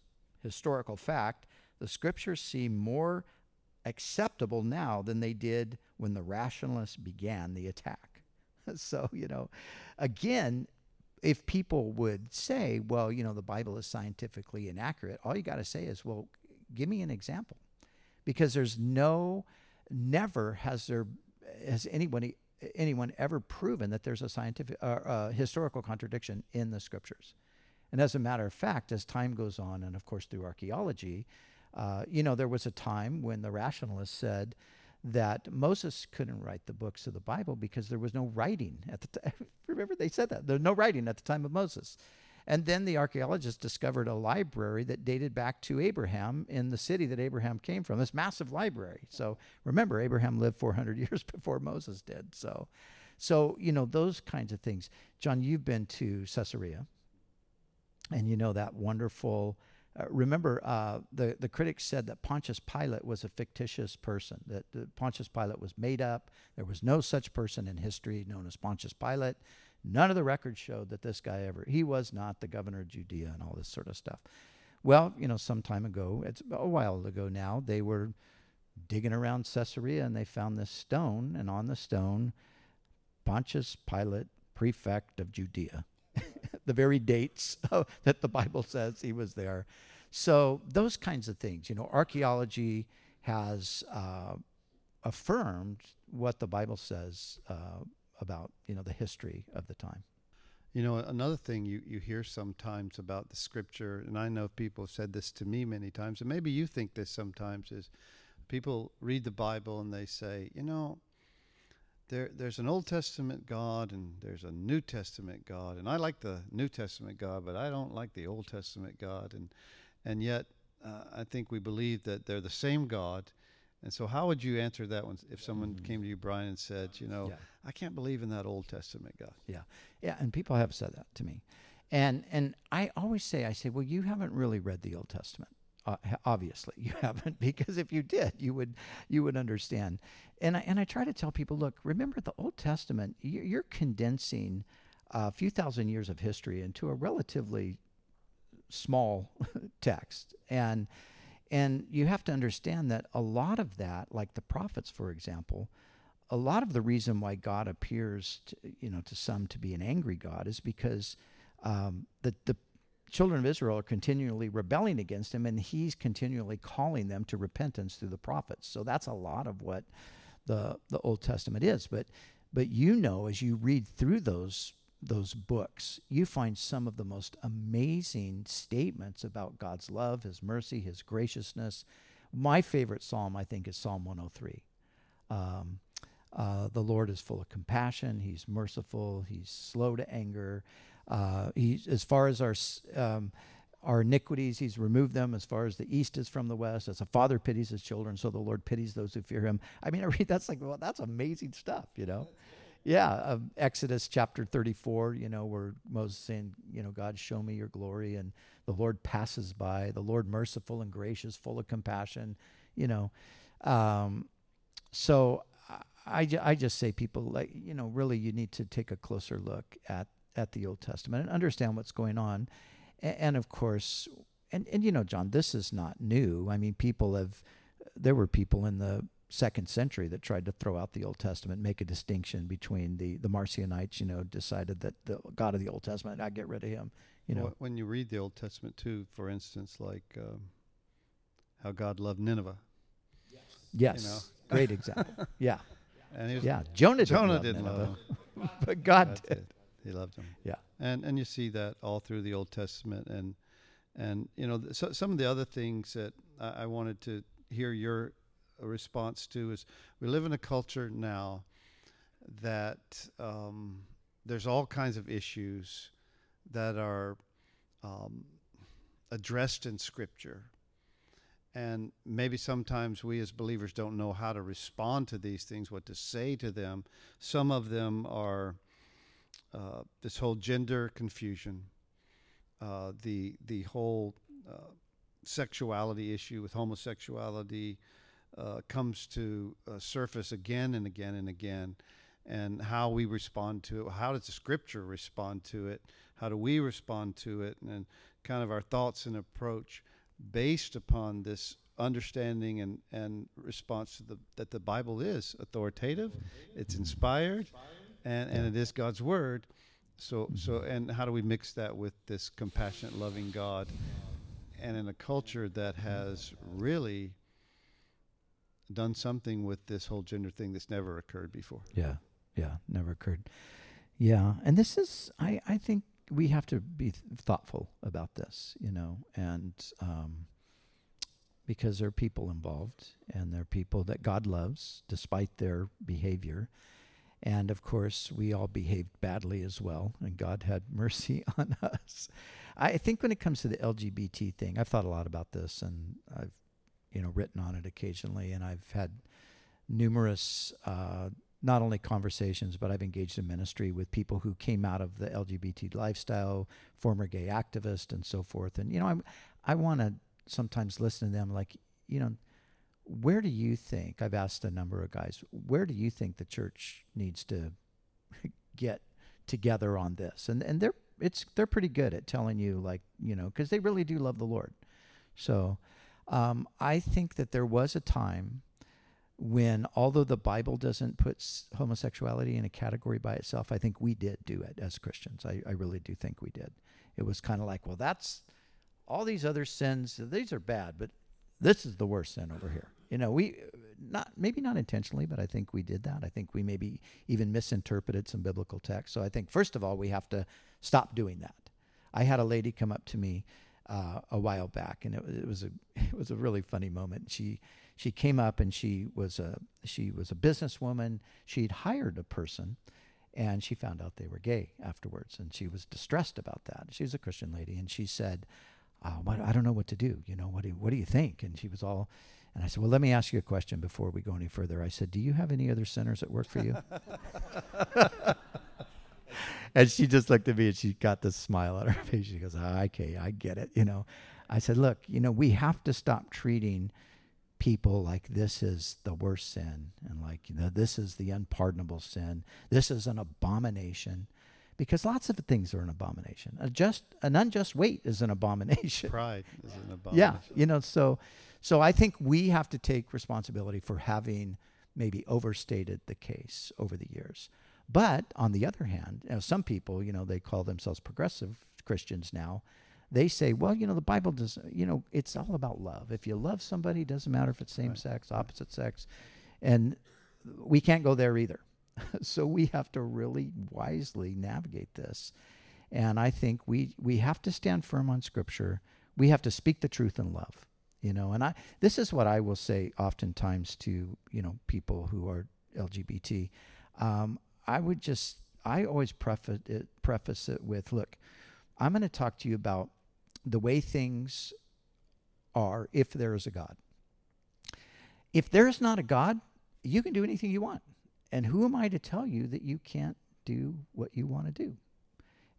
historical fact, the scriptures seem more acceptable now than they did when the rationalists began the attack. so, you know, again, if people would say, well, you know, the Bible is scientifically inaccurate, all you got to say is, well, give me an example. Because there's no, never has there, has anybody, anyone ever proven that there's a scientific, uh, uh, historical contradiction in the scriptures. And as a matter of fact, as time goes on, and of course through archaeology, uh, you know, there was a time when the rationalists said that Moses couldn't write the books of the Bible because there was no writing at the time. Remember, they said that. There's no writing at the time of Moses. And then the archaeologists discovered a library that dated back to Abraham in the city that Abraham came from, this massive library. So remember, Abraham lived 400 years before Moses did. So, so you know, those kinds of things. John, you've been to Caesarea, and you know that wonderful. Uh, remember, uh, the the critics said that Pontius Pilate was a fictitious person. That, that Pontius Pilate was made up. There was no such person in history known as Pontius Pilate. None of the records showed that this guy ever, he was not the governor of Judea and all this sort of stuff. Well, you know, some time ago, it's a while ago now, they were digging around Caesarea and they found this stone, and on the stone, Pontius Pilate, prefect of Judea. The very dates that the Bible says he was there. So, those kinds of things, you know, archaeology has uh, affirmed what the Bible says uh, about you know the history of the time. You know, another thing you, you hear sometimes about the scripture, and I know people have said this to me many times, and maybe you think this sometimes, is people read the Bible and they say, you know, there there's an Old Testament God and there's a New Testament God, and I like the New Testament God, but I don't like the Old Testament God, and and yet uh, I think we believe that they're the same God, and so, how would you answer that one if someone mm. came to you, Brian, and said, you know, yeah. I can't believe in that Old Testament God? Yeah, yeah, and people have said that to me, and and I always say, I say, well, you haven't really read the Old Testament. Uh, obviously, you haven't, because if you did, you would you would understand. And I and I try to tell people, look, remember the Old Testament. You're condensing a few thousand years of history into a relatively small text, and and you have to understand that a lot of that, like the prophets, for example, a lot of the reason why God appears, to, you know, to some to be an angry God is because um, the the children of Israel are continually rebelling against him, and he's continually calling them to repentance through the prophets. So that's a lot of what the the Old Testament is. But but you know, as you read through those those books, you find some of the most amazing statements about God's love, His mercy, His graciousness. My favorite psalm, I think, is Psalm 103. Um, uh, the Lord is full of compassion. He's merciful. He's slow to anger. Uh, he, as far as our um, our iniquities, He's removed them. As far as the east is from the west, as a father pities his children, so the Lord pities those who fear Him. I mean, I read that's like, well, that's amazing stuff, you know yeah, um, Exodus chapter 34, you know, where Moses saying, you know, God, show me your glory. And the Lord passes by, the Lord merciful and gracious, full of compassion, you know. Um, so I, I just say people like, you know, really you need to take a closer look at, at the Old Testament and understand what's going on. And, and of course, and, and, you know, John, this is not new. I mean, people have, there were people in the second century that tried to throw out the Old Testament, make a distinction between the the Marcionites. You know, decided that the God of the Old Testament, I get rid of him. You know, when you read the Old Testament too, for instance, like um, how God loved Nineveh. Yes, you know? great example. Yeah, and he was, yeah, Jonah Jonah didn't, love, love him, but God did. It. He loved him. Yeah, and and you see that all through the Old Testament, and and you know so, some of the other things that I, I wanted to hear your response to is we live in a culture now that um, there's all kinds of issues that are um, addressed in Scripture. And maybe sometimes we as believers don't know how to respond to these things, what to say to them. Some of them are uh, this whole gender confusion, uh, the the whole uh, sexuality issue with homosexuality, uh, comes to uh, surface again and again and again, and how we respond to it. How does the Scripture respond to it? How do we respond to it? And, and kind of our thoughts and approach based upon this understanding and, and response to the that the Bible is authoritative, it's inspired, and, and it is God's word. So so and how do we mix that with this compassionate, loving God? And in a culture that has really done something with this whole gender thing that's never occurred before. Yeah, yeah, never occurred. Yeah, and this is, I, I think we have to be th- thoughtful about this, you know, and um, because there are people involved and there are people that God loves despite their behavior. And of course, we all behaved badly as well, and God had mercy on us. I think when it comes to the LGBT thing, I've thought a lot about this, and I've, you know, written on it occasionally, and I've had numerous, uh, not only conversations, but I've engaged in ministry with people who came out of the LGBT lifestyle, former gay activists, and so forth. And you know, I'm, I want to sometimes listen to them, like, you know, where do you think? I've asked a number of guys, where do you think the church needs to get together on this? And and they're it's they're pretty good at telling you like you know because they really do love the Lord. So um, I think that there was a time when, although the Bible doesn't put homosexuality in a category by itself, I think we did do it as Christians. I, I really do think we did. It was kind of like, well, that's all these other sins. These are bad, but this is the worst sin over here. You know, we not maybe not intentionally, but I think we did that. I think we maybe even misinterpreted some biblical text. So I think first of all, we have to stop doing that. I had a lady come up to me uh, a while back, and it, it, was a it was a really funny moment. She she came up and she was a she was a businesswoman. She'd hired a person, and she found out they were gay afterwards, and she was distressed about that. She was a Christian lady, and she said, oh, "I don't know what to do. You know, what do what do you think?" And she was all. And I said, Well, let me ask you a question before we go any further. I said, Do you have any other sinners that work for you? and she just looked at me and she got this smile on her face. She goes, oh, "Okay, I get it." You know, I said, "Look, you know, we have to stop treating people like this is the worst sin, and like you know, this is the unpardonable sin. This is an abomination." Because lots of things are an abomination. A just an unjust weight is an abomination. Pride is an abomination. Yeah, you know, so so I think we have to take responsibility for having maybe overstated the case over the years. But on the other hand, you know, some people, you know, they call themselves progressive Christians now. They say, well, you know, the Bible does, you know, it's all about love. If you love somebody, it doesn't matter if it's same right. sex, opposite sex. And we can't go there either. so we have to really wisely navigate this. And I think we we have to stand firm on scripture. We have to speak the truth in love. You know, and I this is what I will say oftentimes to, you know, people who are LGBT. Um, I would just, I always preface it, preface it with, look, I'm going to talk to you about the way things are if there is a God. If there is not a God, you can do anything you want. And who am I to tell you that you can't do what you want to do?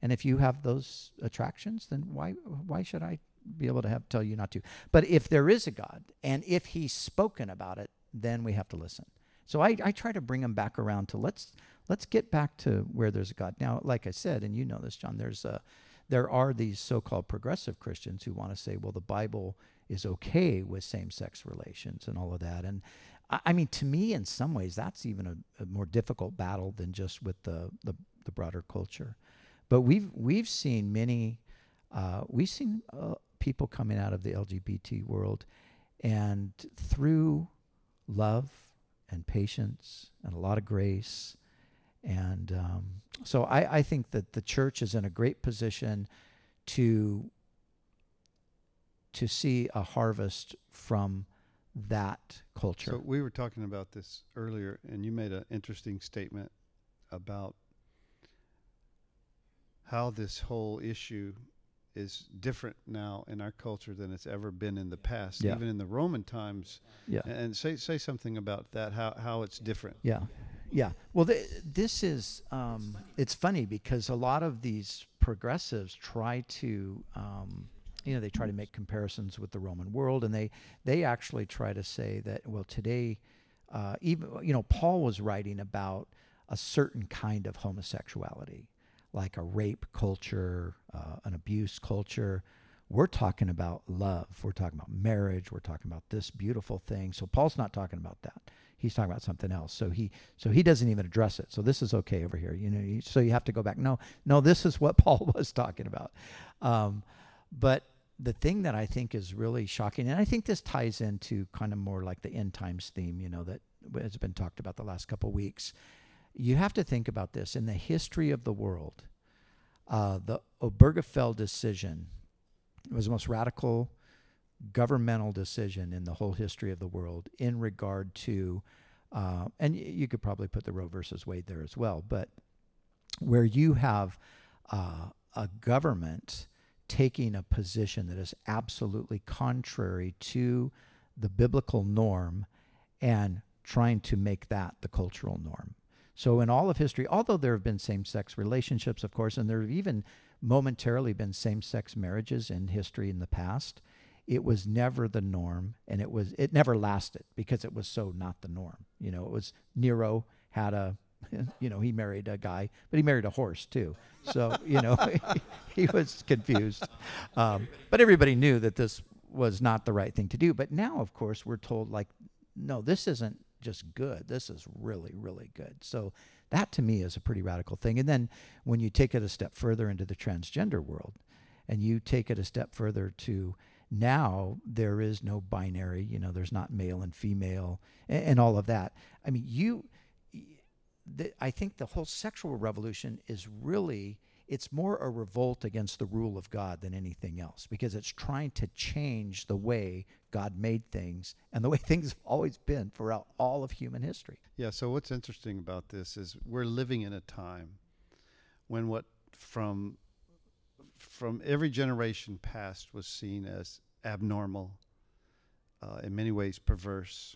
And if you have those attractions, then why why should I be able to have tell you not to? But if there is a God and if he's spoken about it, then we have to listen. So I, I try to bring them back around to let's let's get back to where there's a God. Now, like I said, and you know this, John, there's a there are these so-called progressive Christians who want to say, well, the Bible is okay with same-sex relations and all of that. And I, mean, to me, in some ways, that's even a, a more difficult battle than just with the, the, the broader culture. But we've we've seen many, uh, we've seen uh, people coming out of the LGBT world, and through love and patience and a lot of grace and um, so I, I think that the church is in a great position to to see a harvest from that culture. So we were talking about this earlier, and you made an interesting statement about how this whole issue is different now in our culture than it's ever been in the past, yeah. even in the Roman times. Yeah. And say say something about that, how how it's different. Yeah. Yeah. Well, th- this is, um, it's funny because a lot of these progressives try to, um, you know, they try to make comparisons with the Roman world and they, they actually try to say that, well, today, uh, even, you know, Paul was writing about a certain kind of homosexuality, like a rape culture, uh, an abuse culture. We're talking about love. We're talking about marriage. We're talking about this beautiful thing. So Paul's not talking about that he's talking about something else. So he so he doesn't even address it. So this is okay over here. You know, so you have to go back. No, no, this is what Paul was talking about. Um, but the thing that I think is really shocking, and I think this ties into kind of more like the end times theme, you know, that has been talked about the last couple of weeks. You have to think about this in the history of the world. Uh, the Obergefell decision was the most radical governmental decision in the whole history of the world in regard to, uh, and you could probably put the Roe versus Wade there as well, but where you have uh, a government taking a position that is absolutely contrary to the biblical norm and trying to make that the cultural norm. So, in all of history, although there have been same sex relationships, of course, and there have even momentarily been same sex marriages in history in the past, it was never the norm and it was it never lasted because it was so not the norm you know it was nero had a you know he married a guy but he married a horse too. So you know he, he was confused. Um, but everybody knew that this was not the right thing to do. But now of course we're told like no this isn't just good. This is really really good. So that to me is a pretty radical thing. And then when you take it a step further into the transgender world and you take it a step further to now there is no binary you know there's not male and female and, and all of that. I mean you the, i think the whole sexual revolution is really it's more a revolt against the rule of god than anything else because it's trying to change the way god made things and the way things have always been throughout all of human history Yeah, so what's interesting about this is we're living in a time when what from from every generation past was seen as abnormal, uh, in many ways perverse.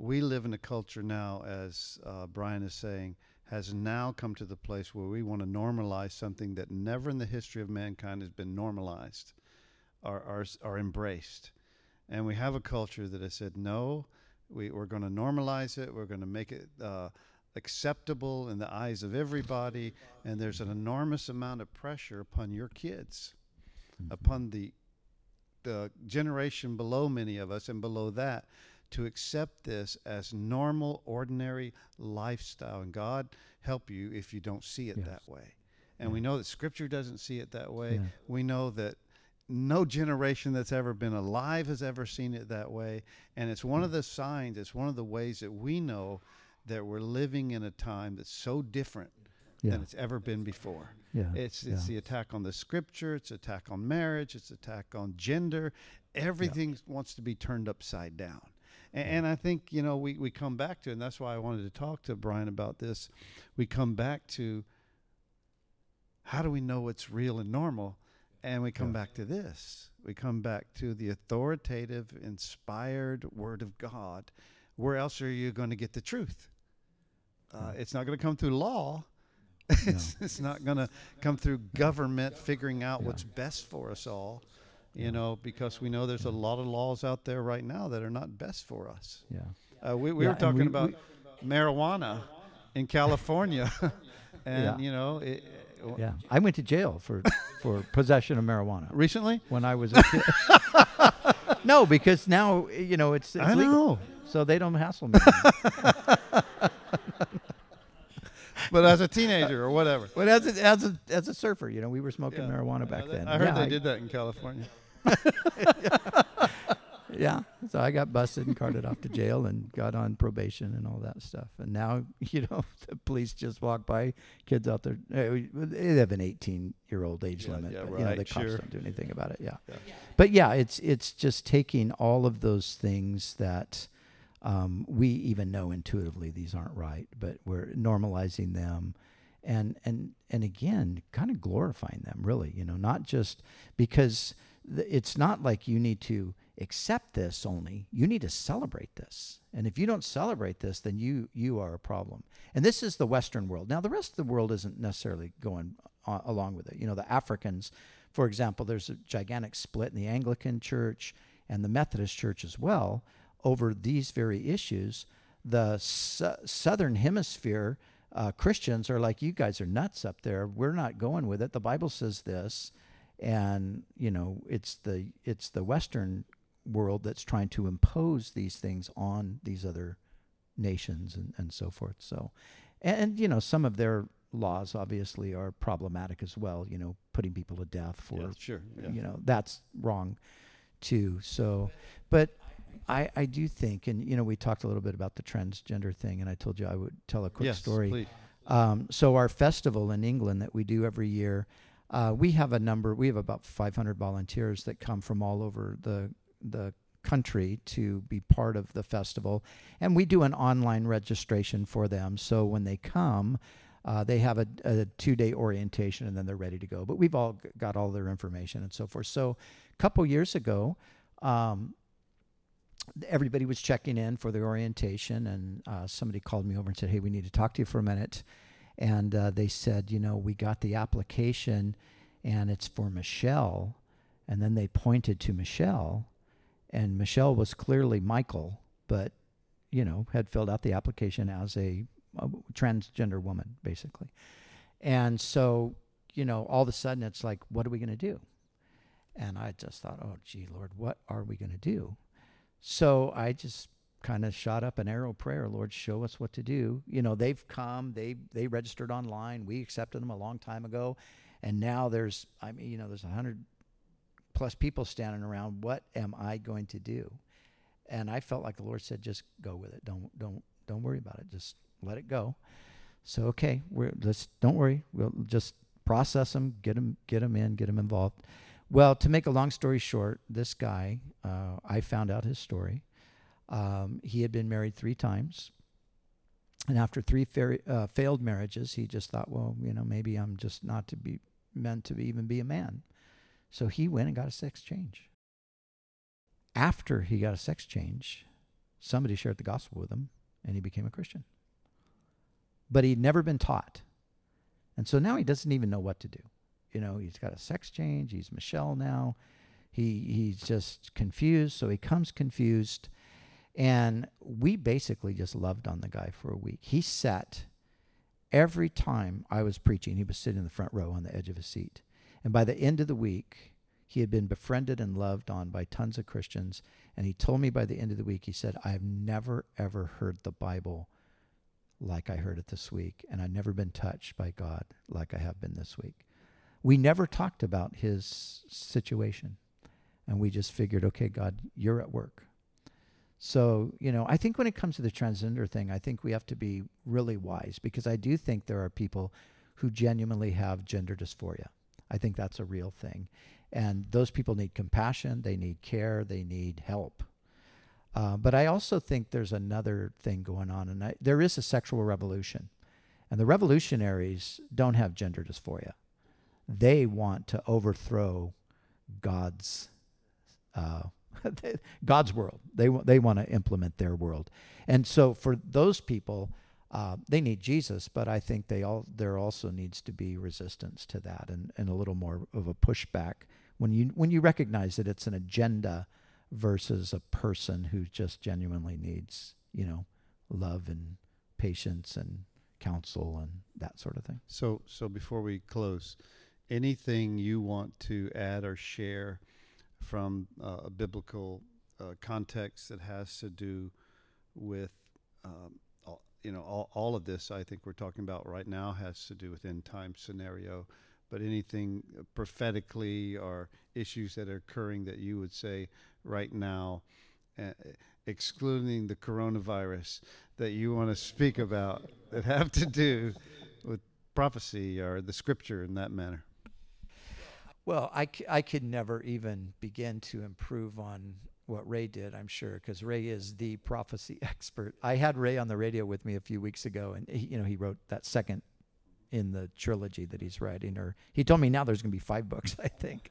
We live in a culture now, as uh, Brian is saying, has now come to the place where we want to normalize something that never in the history of mankind has been normalized or, or, or embraced. And we have a culture that has said, no, we, we're going to normalize it, we're going to make it uh, acceptable in the eyes of everybody. And there's an enormous amount of pressure upon your kids, upon the, the generation below many of us and below that to accept this as normal, ordinary lifestyle. And God help you if you don't see it Yes. that way. And we know that Scripture doesn't see it that way. Yeah. We know that no generation that's ever been alive has ever seen it that way. And it's one of hmm. the signs, it's one of the ways that we know that we're living in a time that's so different yeah than it's ever been before. yeah It's it's yeah. the attack on the scripture, it's attack on marriage, it's attack on gender. Everything wants to be turned upside down. And, I think, you know, we, we come back to, and that's why I wanted to talk to Brian about this. We come back to how do we know what's real and normal? And we come Yeah. back to this. We come back to the authoritative, inspired word of God. Where else are you going to get the truth? Uh, it's not going to come through law. it's, it's not going to come through government figuring out what's best for us all, you know, because we know there's a lot of laws out there right now that are not best for us. yeah Uh, we we Yeah, were talking we- about marijuana in California, and Yeah. you know, it, yeah i went to jail for for possession of marijuana recently. when I was a kid. no, because now you know it's, it's I legal, know, so they don't hassle me. but as a teenager or whatever. but as a, as a as a surfer, you know, we were smoking Yeah. marijuana back that- then. I heard yeah, they did that in California. Yeah, so I got busted and carted off to jail and got on probation and all that stuff. And now you know the police just walk by, kids out there. eh, They have an 18 year old age Yeah, limit, yeah, but you know the right, cops sure. don't do anything about it. Yeah. Yeah. but yeah, it's it's just taking all of those things that um, we even know intuitively these aren't right, but we're normalizing them, and and and again, kind of glorifying them. Really, you know, not just because it's not like you need to accept this only. You need to celebrate this. And if you don't celebrate this then you you are a problem. And this is the western world. Now the rest of the world isn't necessarily going a- along with it. You know the africans for example there's a gigantic split in the anglican church and the methodist church as well over these very issues. The southern hemisphere uh, christians are like you guys are nuts up there. We're not going with it. The bible says this and you know it's the it's the western world that's trying to impose these things on these other nations and, and so forth so and, you know some of their laws obviously are problematic as well you know putting people to death for Yeah, sure. Yeah. you know that's wrong too so but I, I do think and you know we talked a little bit about the transgender thing and i told you i would tell a quick yes, story please. um, so our festival in England that we do every year, uh, we have a number. We have about 500 volunteers that come from all over the the country to be part of the festival, and we do an online registration for them. So when they come, uh, they have a, a two day orientation and then they're ready to go. But we've all got all their information and so forth. So a couple years ago, um, everybody was checking in for the orientation, and uh, somebody called me over and said, "Hey, we need to talk to you for a minute." And uh, they said, "You know, we got the application, and it's for Michelle." And then they pointed to Michelle, and Michelle was clearly Michael, but you know, had filled out the application as a, a transgender woman, basically. And so, you know, all of a sudden, it's like, what are we going to do? And I just thought, oh, gee, Lord, what are we going to do? So I just kind of shot up an arrow prayer, Lord, show us what to do. You know, they've come, they they registered online. We accepted them a long time ago. And now there's I mean, you know, there's a hundred plus people standing around. What am I going to do? And I felt like the Lord said, just go with it. Don't don't don't worry about it. Just let it go. So okay, we're let's don't worry. We'll just process them, get them get them in, get them involved. Well, to make a long story short, this guy, uh, I found out his story. Um, he had been married three times. And after three fa- uh, failed marriages, he just thought, well, you know, maybe I'm just not to be meant to even be a man. So he went and got a sex change. After he got a sex change, somebody shared the gospel with him and he became a Christian. But he'd never been taught. And so now he doesn't even know what to do. You know, he's got a sex change. He's Michelle now. He he's just confused. So he comes confused, and we basically just loved on the guy for a week. He sat every time I was preaching. He was sitting in the front row on the edge of his seat, and by the end of the week, he had been befriended and loved on by tons of Christians. And he told me by the end of the week, he said, "I've never ever heard the Bible." Like I heard it this week, and I've never been touched by God like I have been this week we never talked about his situation. And we just figured, okay, God, you're at work. So, you know, I think when it comes to the transgender thing, I think we have to be really wise because I do think there are people who genuinely have gender dysphoria. I think that's a real thing. And those people need compassion, they need care, they need help. Uh, but I also think there's another thing going on, and I, there is a sexual revolution. And the revolutionaries don't have gender dysphoria they want to overthrow God's uh, God's world. They they want to implement their world, and so for those people, uh, they need Jesus. But I think they all there also needs to be resistance to that, and, and a little more of a pushback when you when you recognize that it's an agenda versus a person who just genuinely needs you know love and patience and counsel and that sort of thing. So so before we close anything you want to add or share from uh, a biblical uh, context that has to do with um, all, you know all, all of this I think we're talking about right now has to do with end time scenario. But anything prophetically or issues that are occurring that you would say right now uh, excluding the coronavirus that you want to speak about that have to do with prophecy or the scripture in that manner well, I, I could never even begin to improve on what Ray did, I'm sure, because Ray is the prophecy expert. I had Ray on the radio with me a few weeks ago, and he, you know he wrote that second in the trilogy that he's writing, or he told me now there's going to be five books, I think.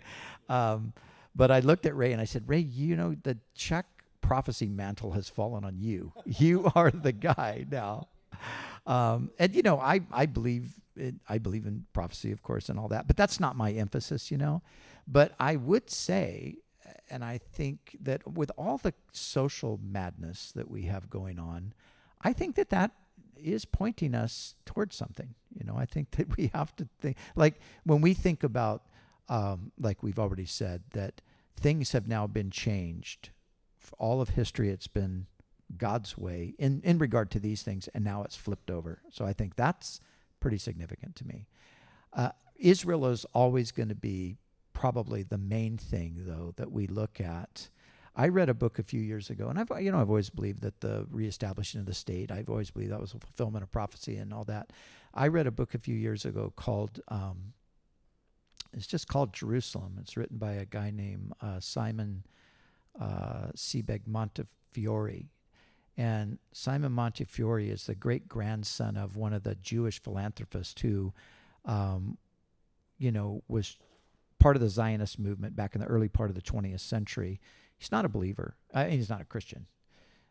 Um, but I looked at Ray and I said, Ray, you know the Chuck prophecy mantle has fallen on you. You are the guy now. Um, and you know, I I believe it, I believe in prophecy, of course, and all that, but that's not my emphasis, you know. But I would say, and I think that with all the social madness that we have going on, I think that that is pointing us towards something. You know, I think that we have to think, like when we think about, um, like we've already said, that things have now been changed. For all of history, it's been God's way in, in regard to these things, and now it's flipped over. So I think that's pretty significant to me. Uh, Israel is always going to be probably the main thing, though, that we look at. I read a book a few years ago, and I've you know I've always believed that the reestablishing of the state. I've always believed that was a fulfillment of prophecy and all that. I read a book a few years ago called um, It's just called Jerusalem. It's written by a guy named uh, Simon uh, Sebag Montefiore. And Simon Montefiore is the great grandson of one of the Jewish philanthropists who, um, you know, was part of the Zionist movement back in the early part of the 20th century. He's not a believer. Uh, he's not a Christian.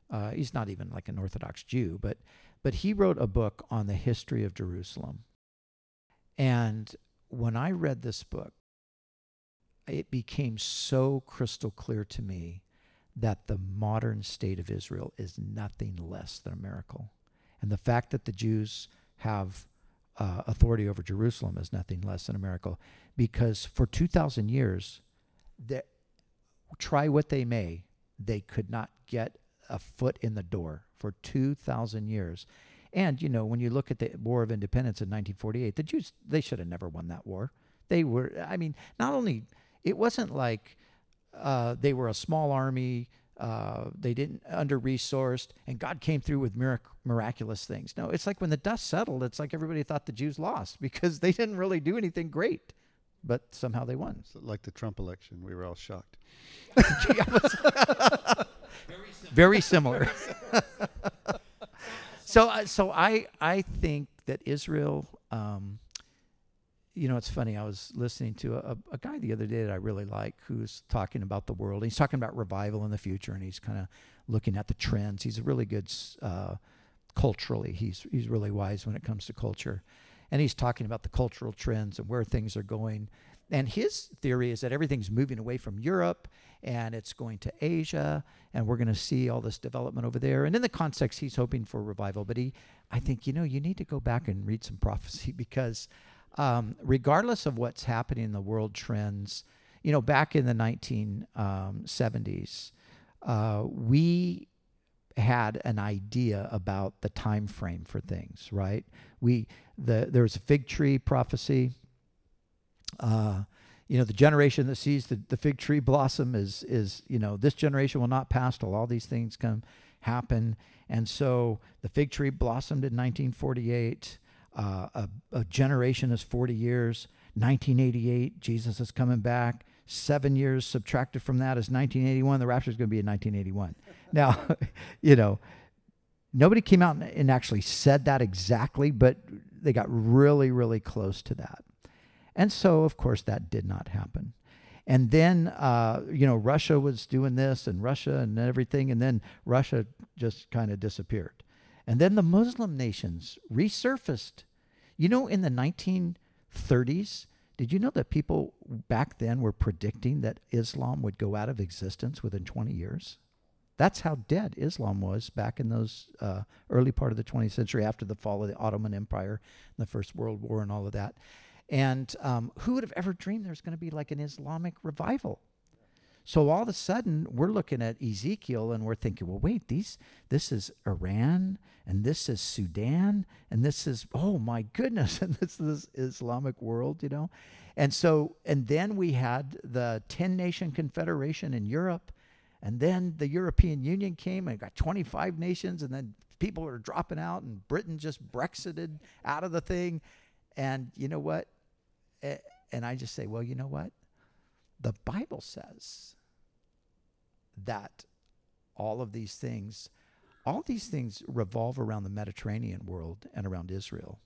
Uh, he's not even like an Orthodox Jew, but but he wrote a book on the history of Jerusalem. And when I read this book, it became so crystal clear to me that the modern state of Israel is nothing less than a miracle. And the fact that the Jews have uh, authority over Jerusalem is nothing less than a miracle. Because for 2,000 years, they, try what they may, they could not get a foot in the door for 2,000 years. And, you know, when you look at the War of Independence in 1948, the Jews, they should have never won that war. They were, I mean, not only, it wasn't like uh, they were a small army, uh, they didn't under resourced, and God came through with mirac- miraculous things. No, it's like when the dust settled, it's like everybody thought the Jews lost because they didn't really do anything great, but somehow they won. So like the Trump election, we were all shocked. Very similar. so, uh, so I, I think that Israel. Um, you know, it's funny. I was listening to a, a guy the other day that I really like who's talking about the world. He's talking about revival in the future, and he's kind of looking at the trends. He's a really good uh, culturally. He's he's really wise when it comes to culture, and he's talking about the cultural trends and where things are going. And his theory is that everything's moving away from Europe and it's going to Asia, and we're going to see all this development over there. And in the context, he's hoping for revival. But he, I think, you know, you need to go back and read some prophecy because um, regardless of what's happening in the world trends, you know, back in the 1970s, um, uh, we had an idea about the time frame for things, right? We the there was a fig tree prophecy. Uh, you know, the generation that sees the, the fig tree blossom is is you know this generation will not pass till all these things come happen. And so the fig tree blossomed in 1948. Uh, a, a generation is 40 years. 1988, Jesus is coming back. Seven years subtracted from that is 1981. The rapture is going to be in 1981. now, you know, nobody came out and actually said that exactly, but they got really, really close to that. And so, of course, that did not happen. And then, uh, you know, Russia was doing this and Russia and everything. And then Russia just kind of disappeared. And then the Muslim nations resurfaced. You know, in the 1930s, did you know that people back then were predicting that Islam would go out of existence within 20 years? That's how dead Islam was back in those uh, early part of the 20th century after the fall of the Ottoman Empire and the First World War and all of that. And um, who would have ever dreamed there's going to be like an Islamic revival? So all of a sudden, we're looking at Ezekiel and we're thinking, well, wait, these this is Iran and this is Sudan and this is oh my goodness, and this is Islamic world, you know. And so, and then we had the 10 nation confederation in Europe, and then the European Union came and got 25 nations, and then people were dropping out, and Britain just Brexited out of the thing. And you know what? and I just say, well, you know what? The Bible says that all of these things, all these things revolve around the Mediterranean world and around Israel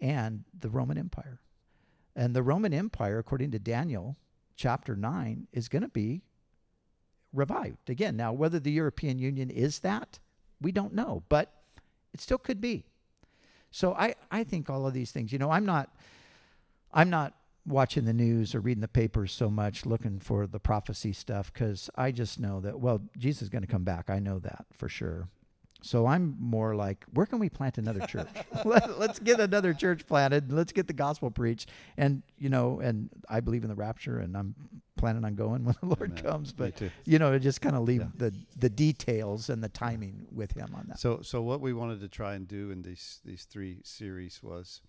and the Roman Empire. And the Roman Empire, according to Daniel chapter 9, is going to be revived again. Now, whether the European Union is that, we don't know, but it still could be. So I, I think all of these things, you know, I'm not I'm not watching the news or reading the papers so much looking for the prophecy stuff because I just know that, well, Jesus is going to come back. I know that for sure. So I'm more like, where can we plant another church? Let, us get another church planted. Let's get the gospel preached. And, you know, and I believe in the rapture and I'm planning on going when the Lord Amen. comes. But, you know, it just kind of leave yeah. the, the details and the timing with him on that. So, so what we wanted to try and do in these, these three series was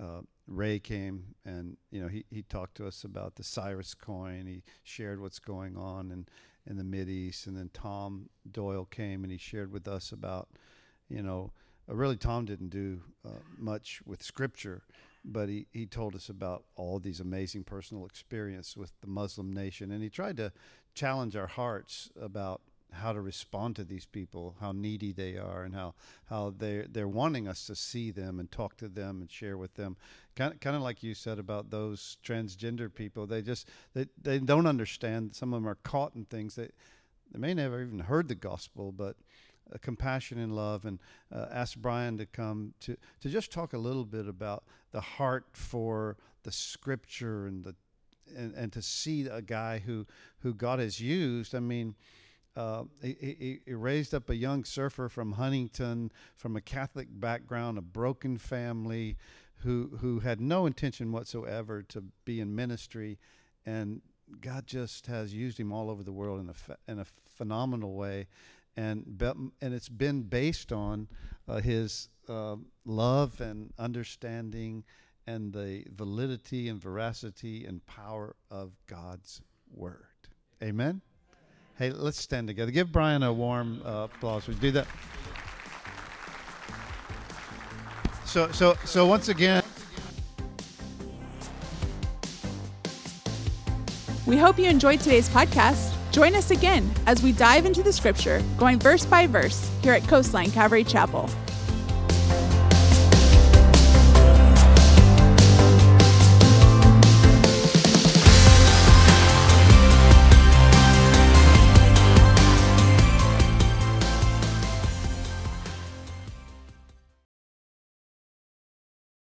uh, Ray came and you know he, he talked to us about the Cyrus coin. He shared what's going on in in the Mid East, and then Tom Doyle came and he shared with us about you know uh, really Tom didn't do uh, much with Scripture, but he, he told us about all these amazing personal experience with the Muslim nation, and he tried to challenge our hearts about how to respond to these people, how needy they are, and how how they they're wanting us to see them and talk to them and share with them. Kind of, kind of like you said about those transgender people, they just they, they don't understand. Some of them are caught in things that they may never even heard the gospel, but uh, compassion and love, and uh, asked Brian to come to to just talk a little bit about the heart for the scripture and the and, and to see a guy who who God has used. I mean. Uh, raised up a young surfer from Huntington, from a Catholic background, a broken family, who who had no intention whatsoever to be in ministry, and God just has used him all over the world in a in a phenomenal way, and and it's been based on uh, his uh, love and understanding and the validity and veracity and power of God's word. Amen. Hey, let's stand together. Give Brian a warm uh, applause. We do that. So, so, so once again. We hope you enjoyed today's podcast. Join us again as we dive into the scripture, going verse by verse, here at Coastline Calvary Chapel.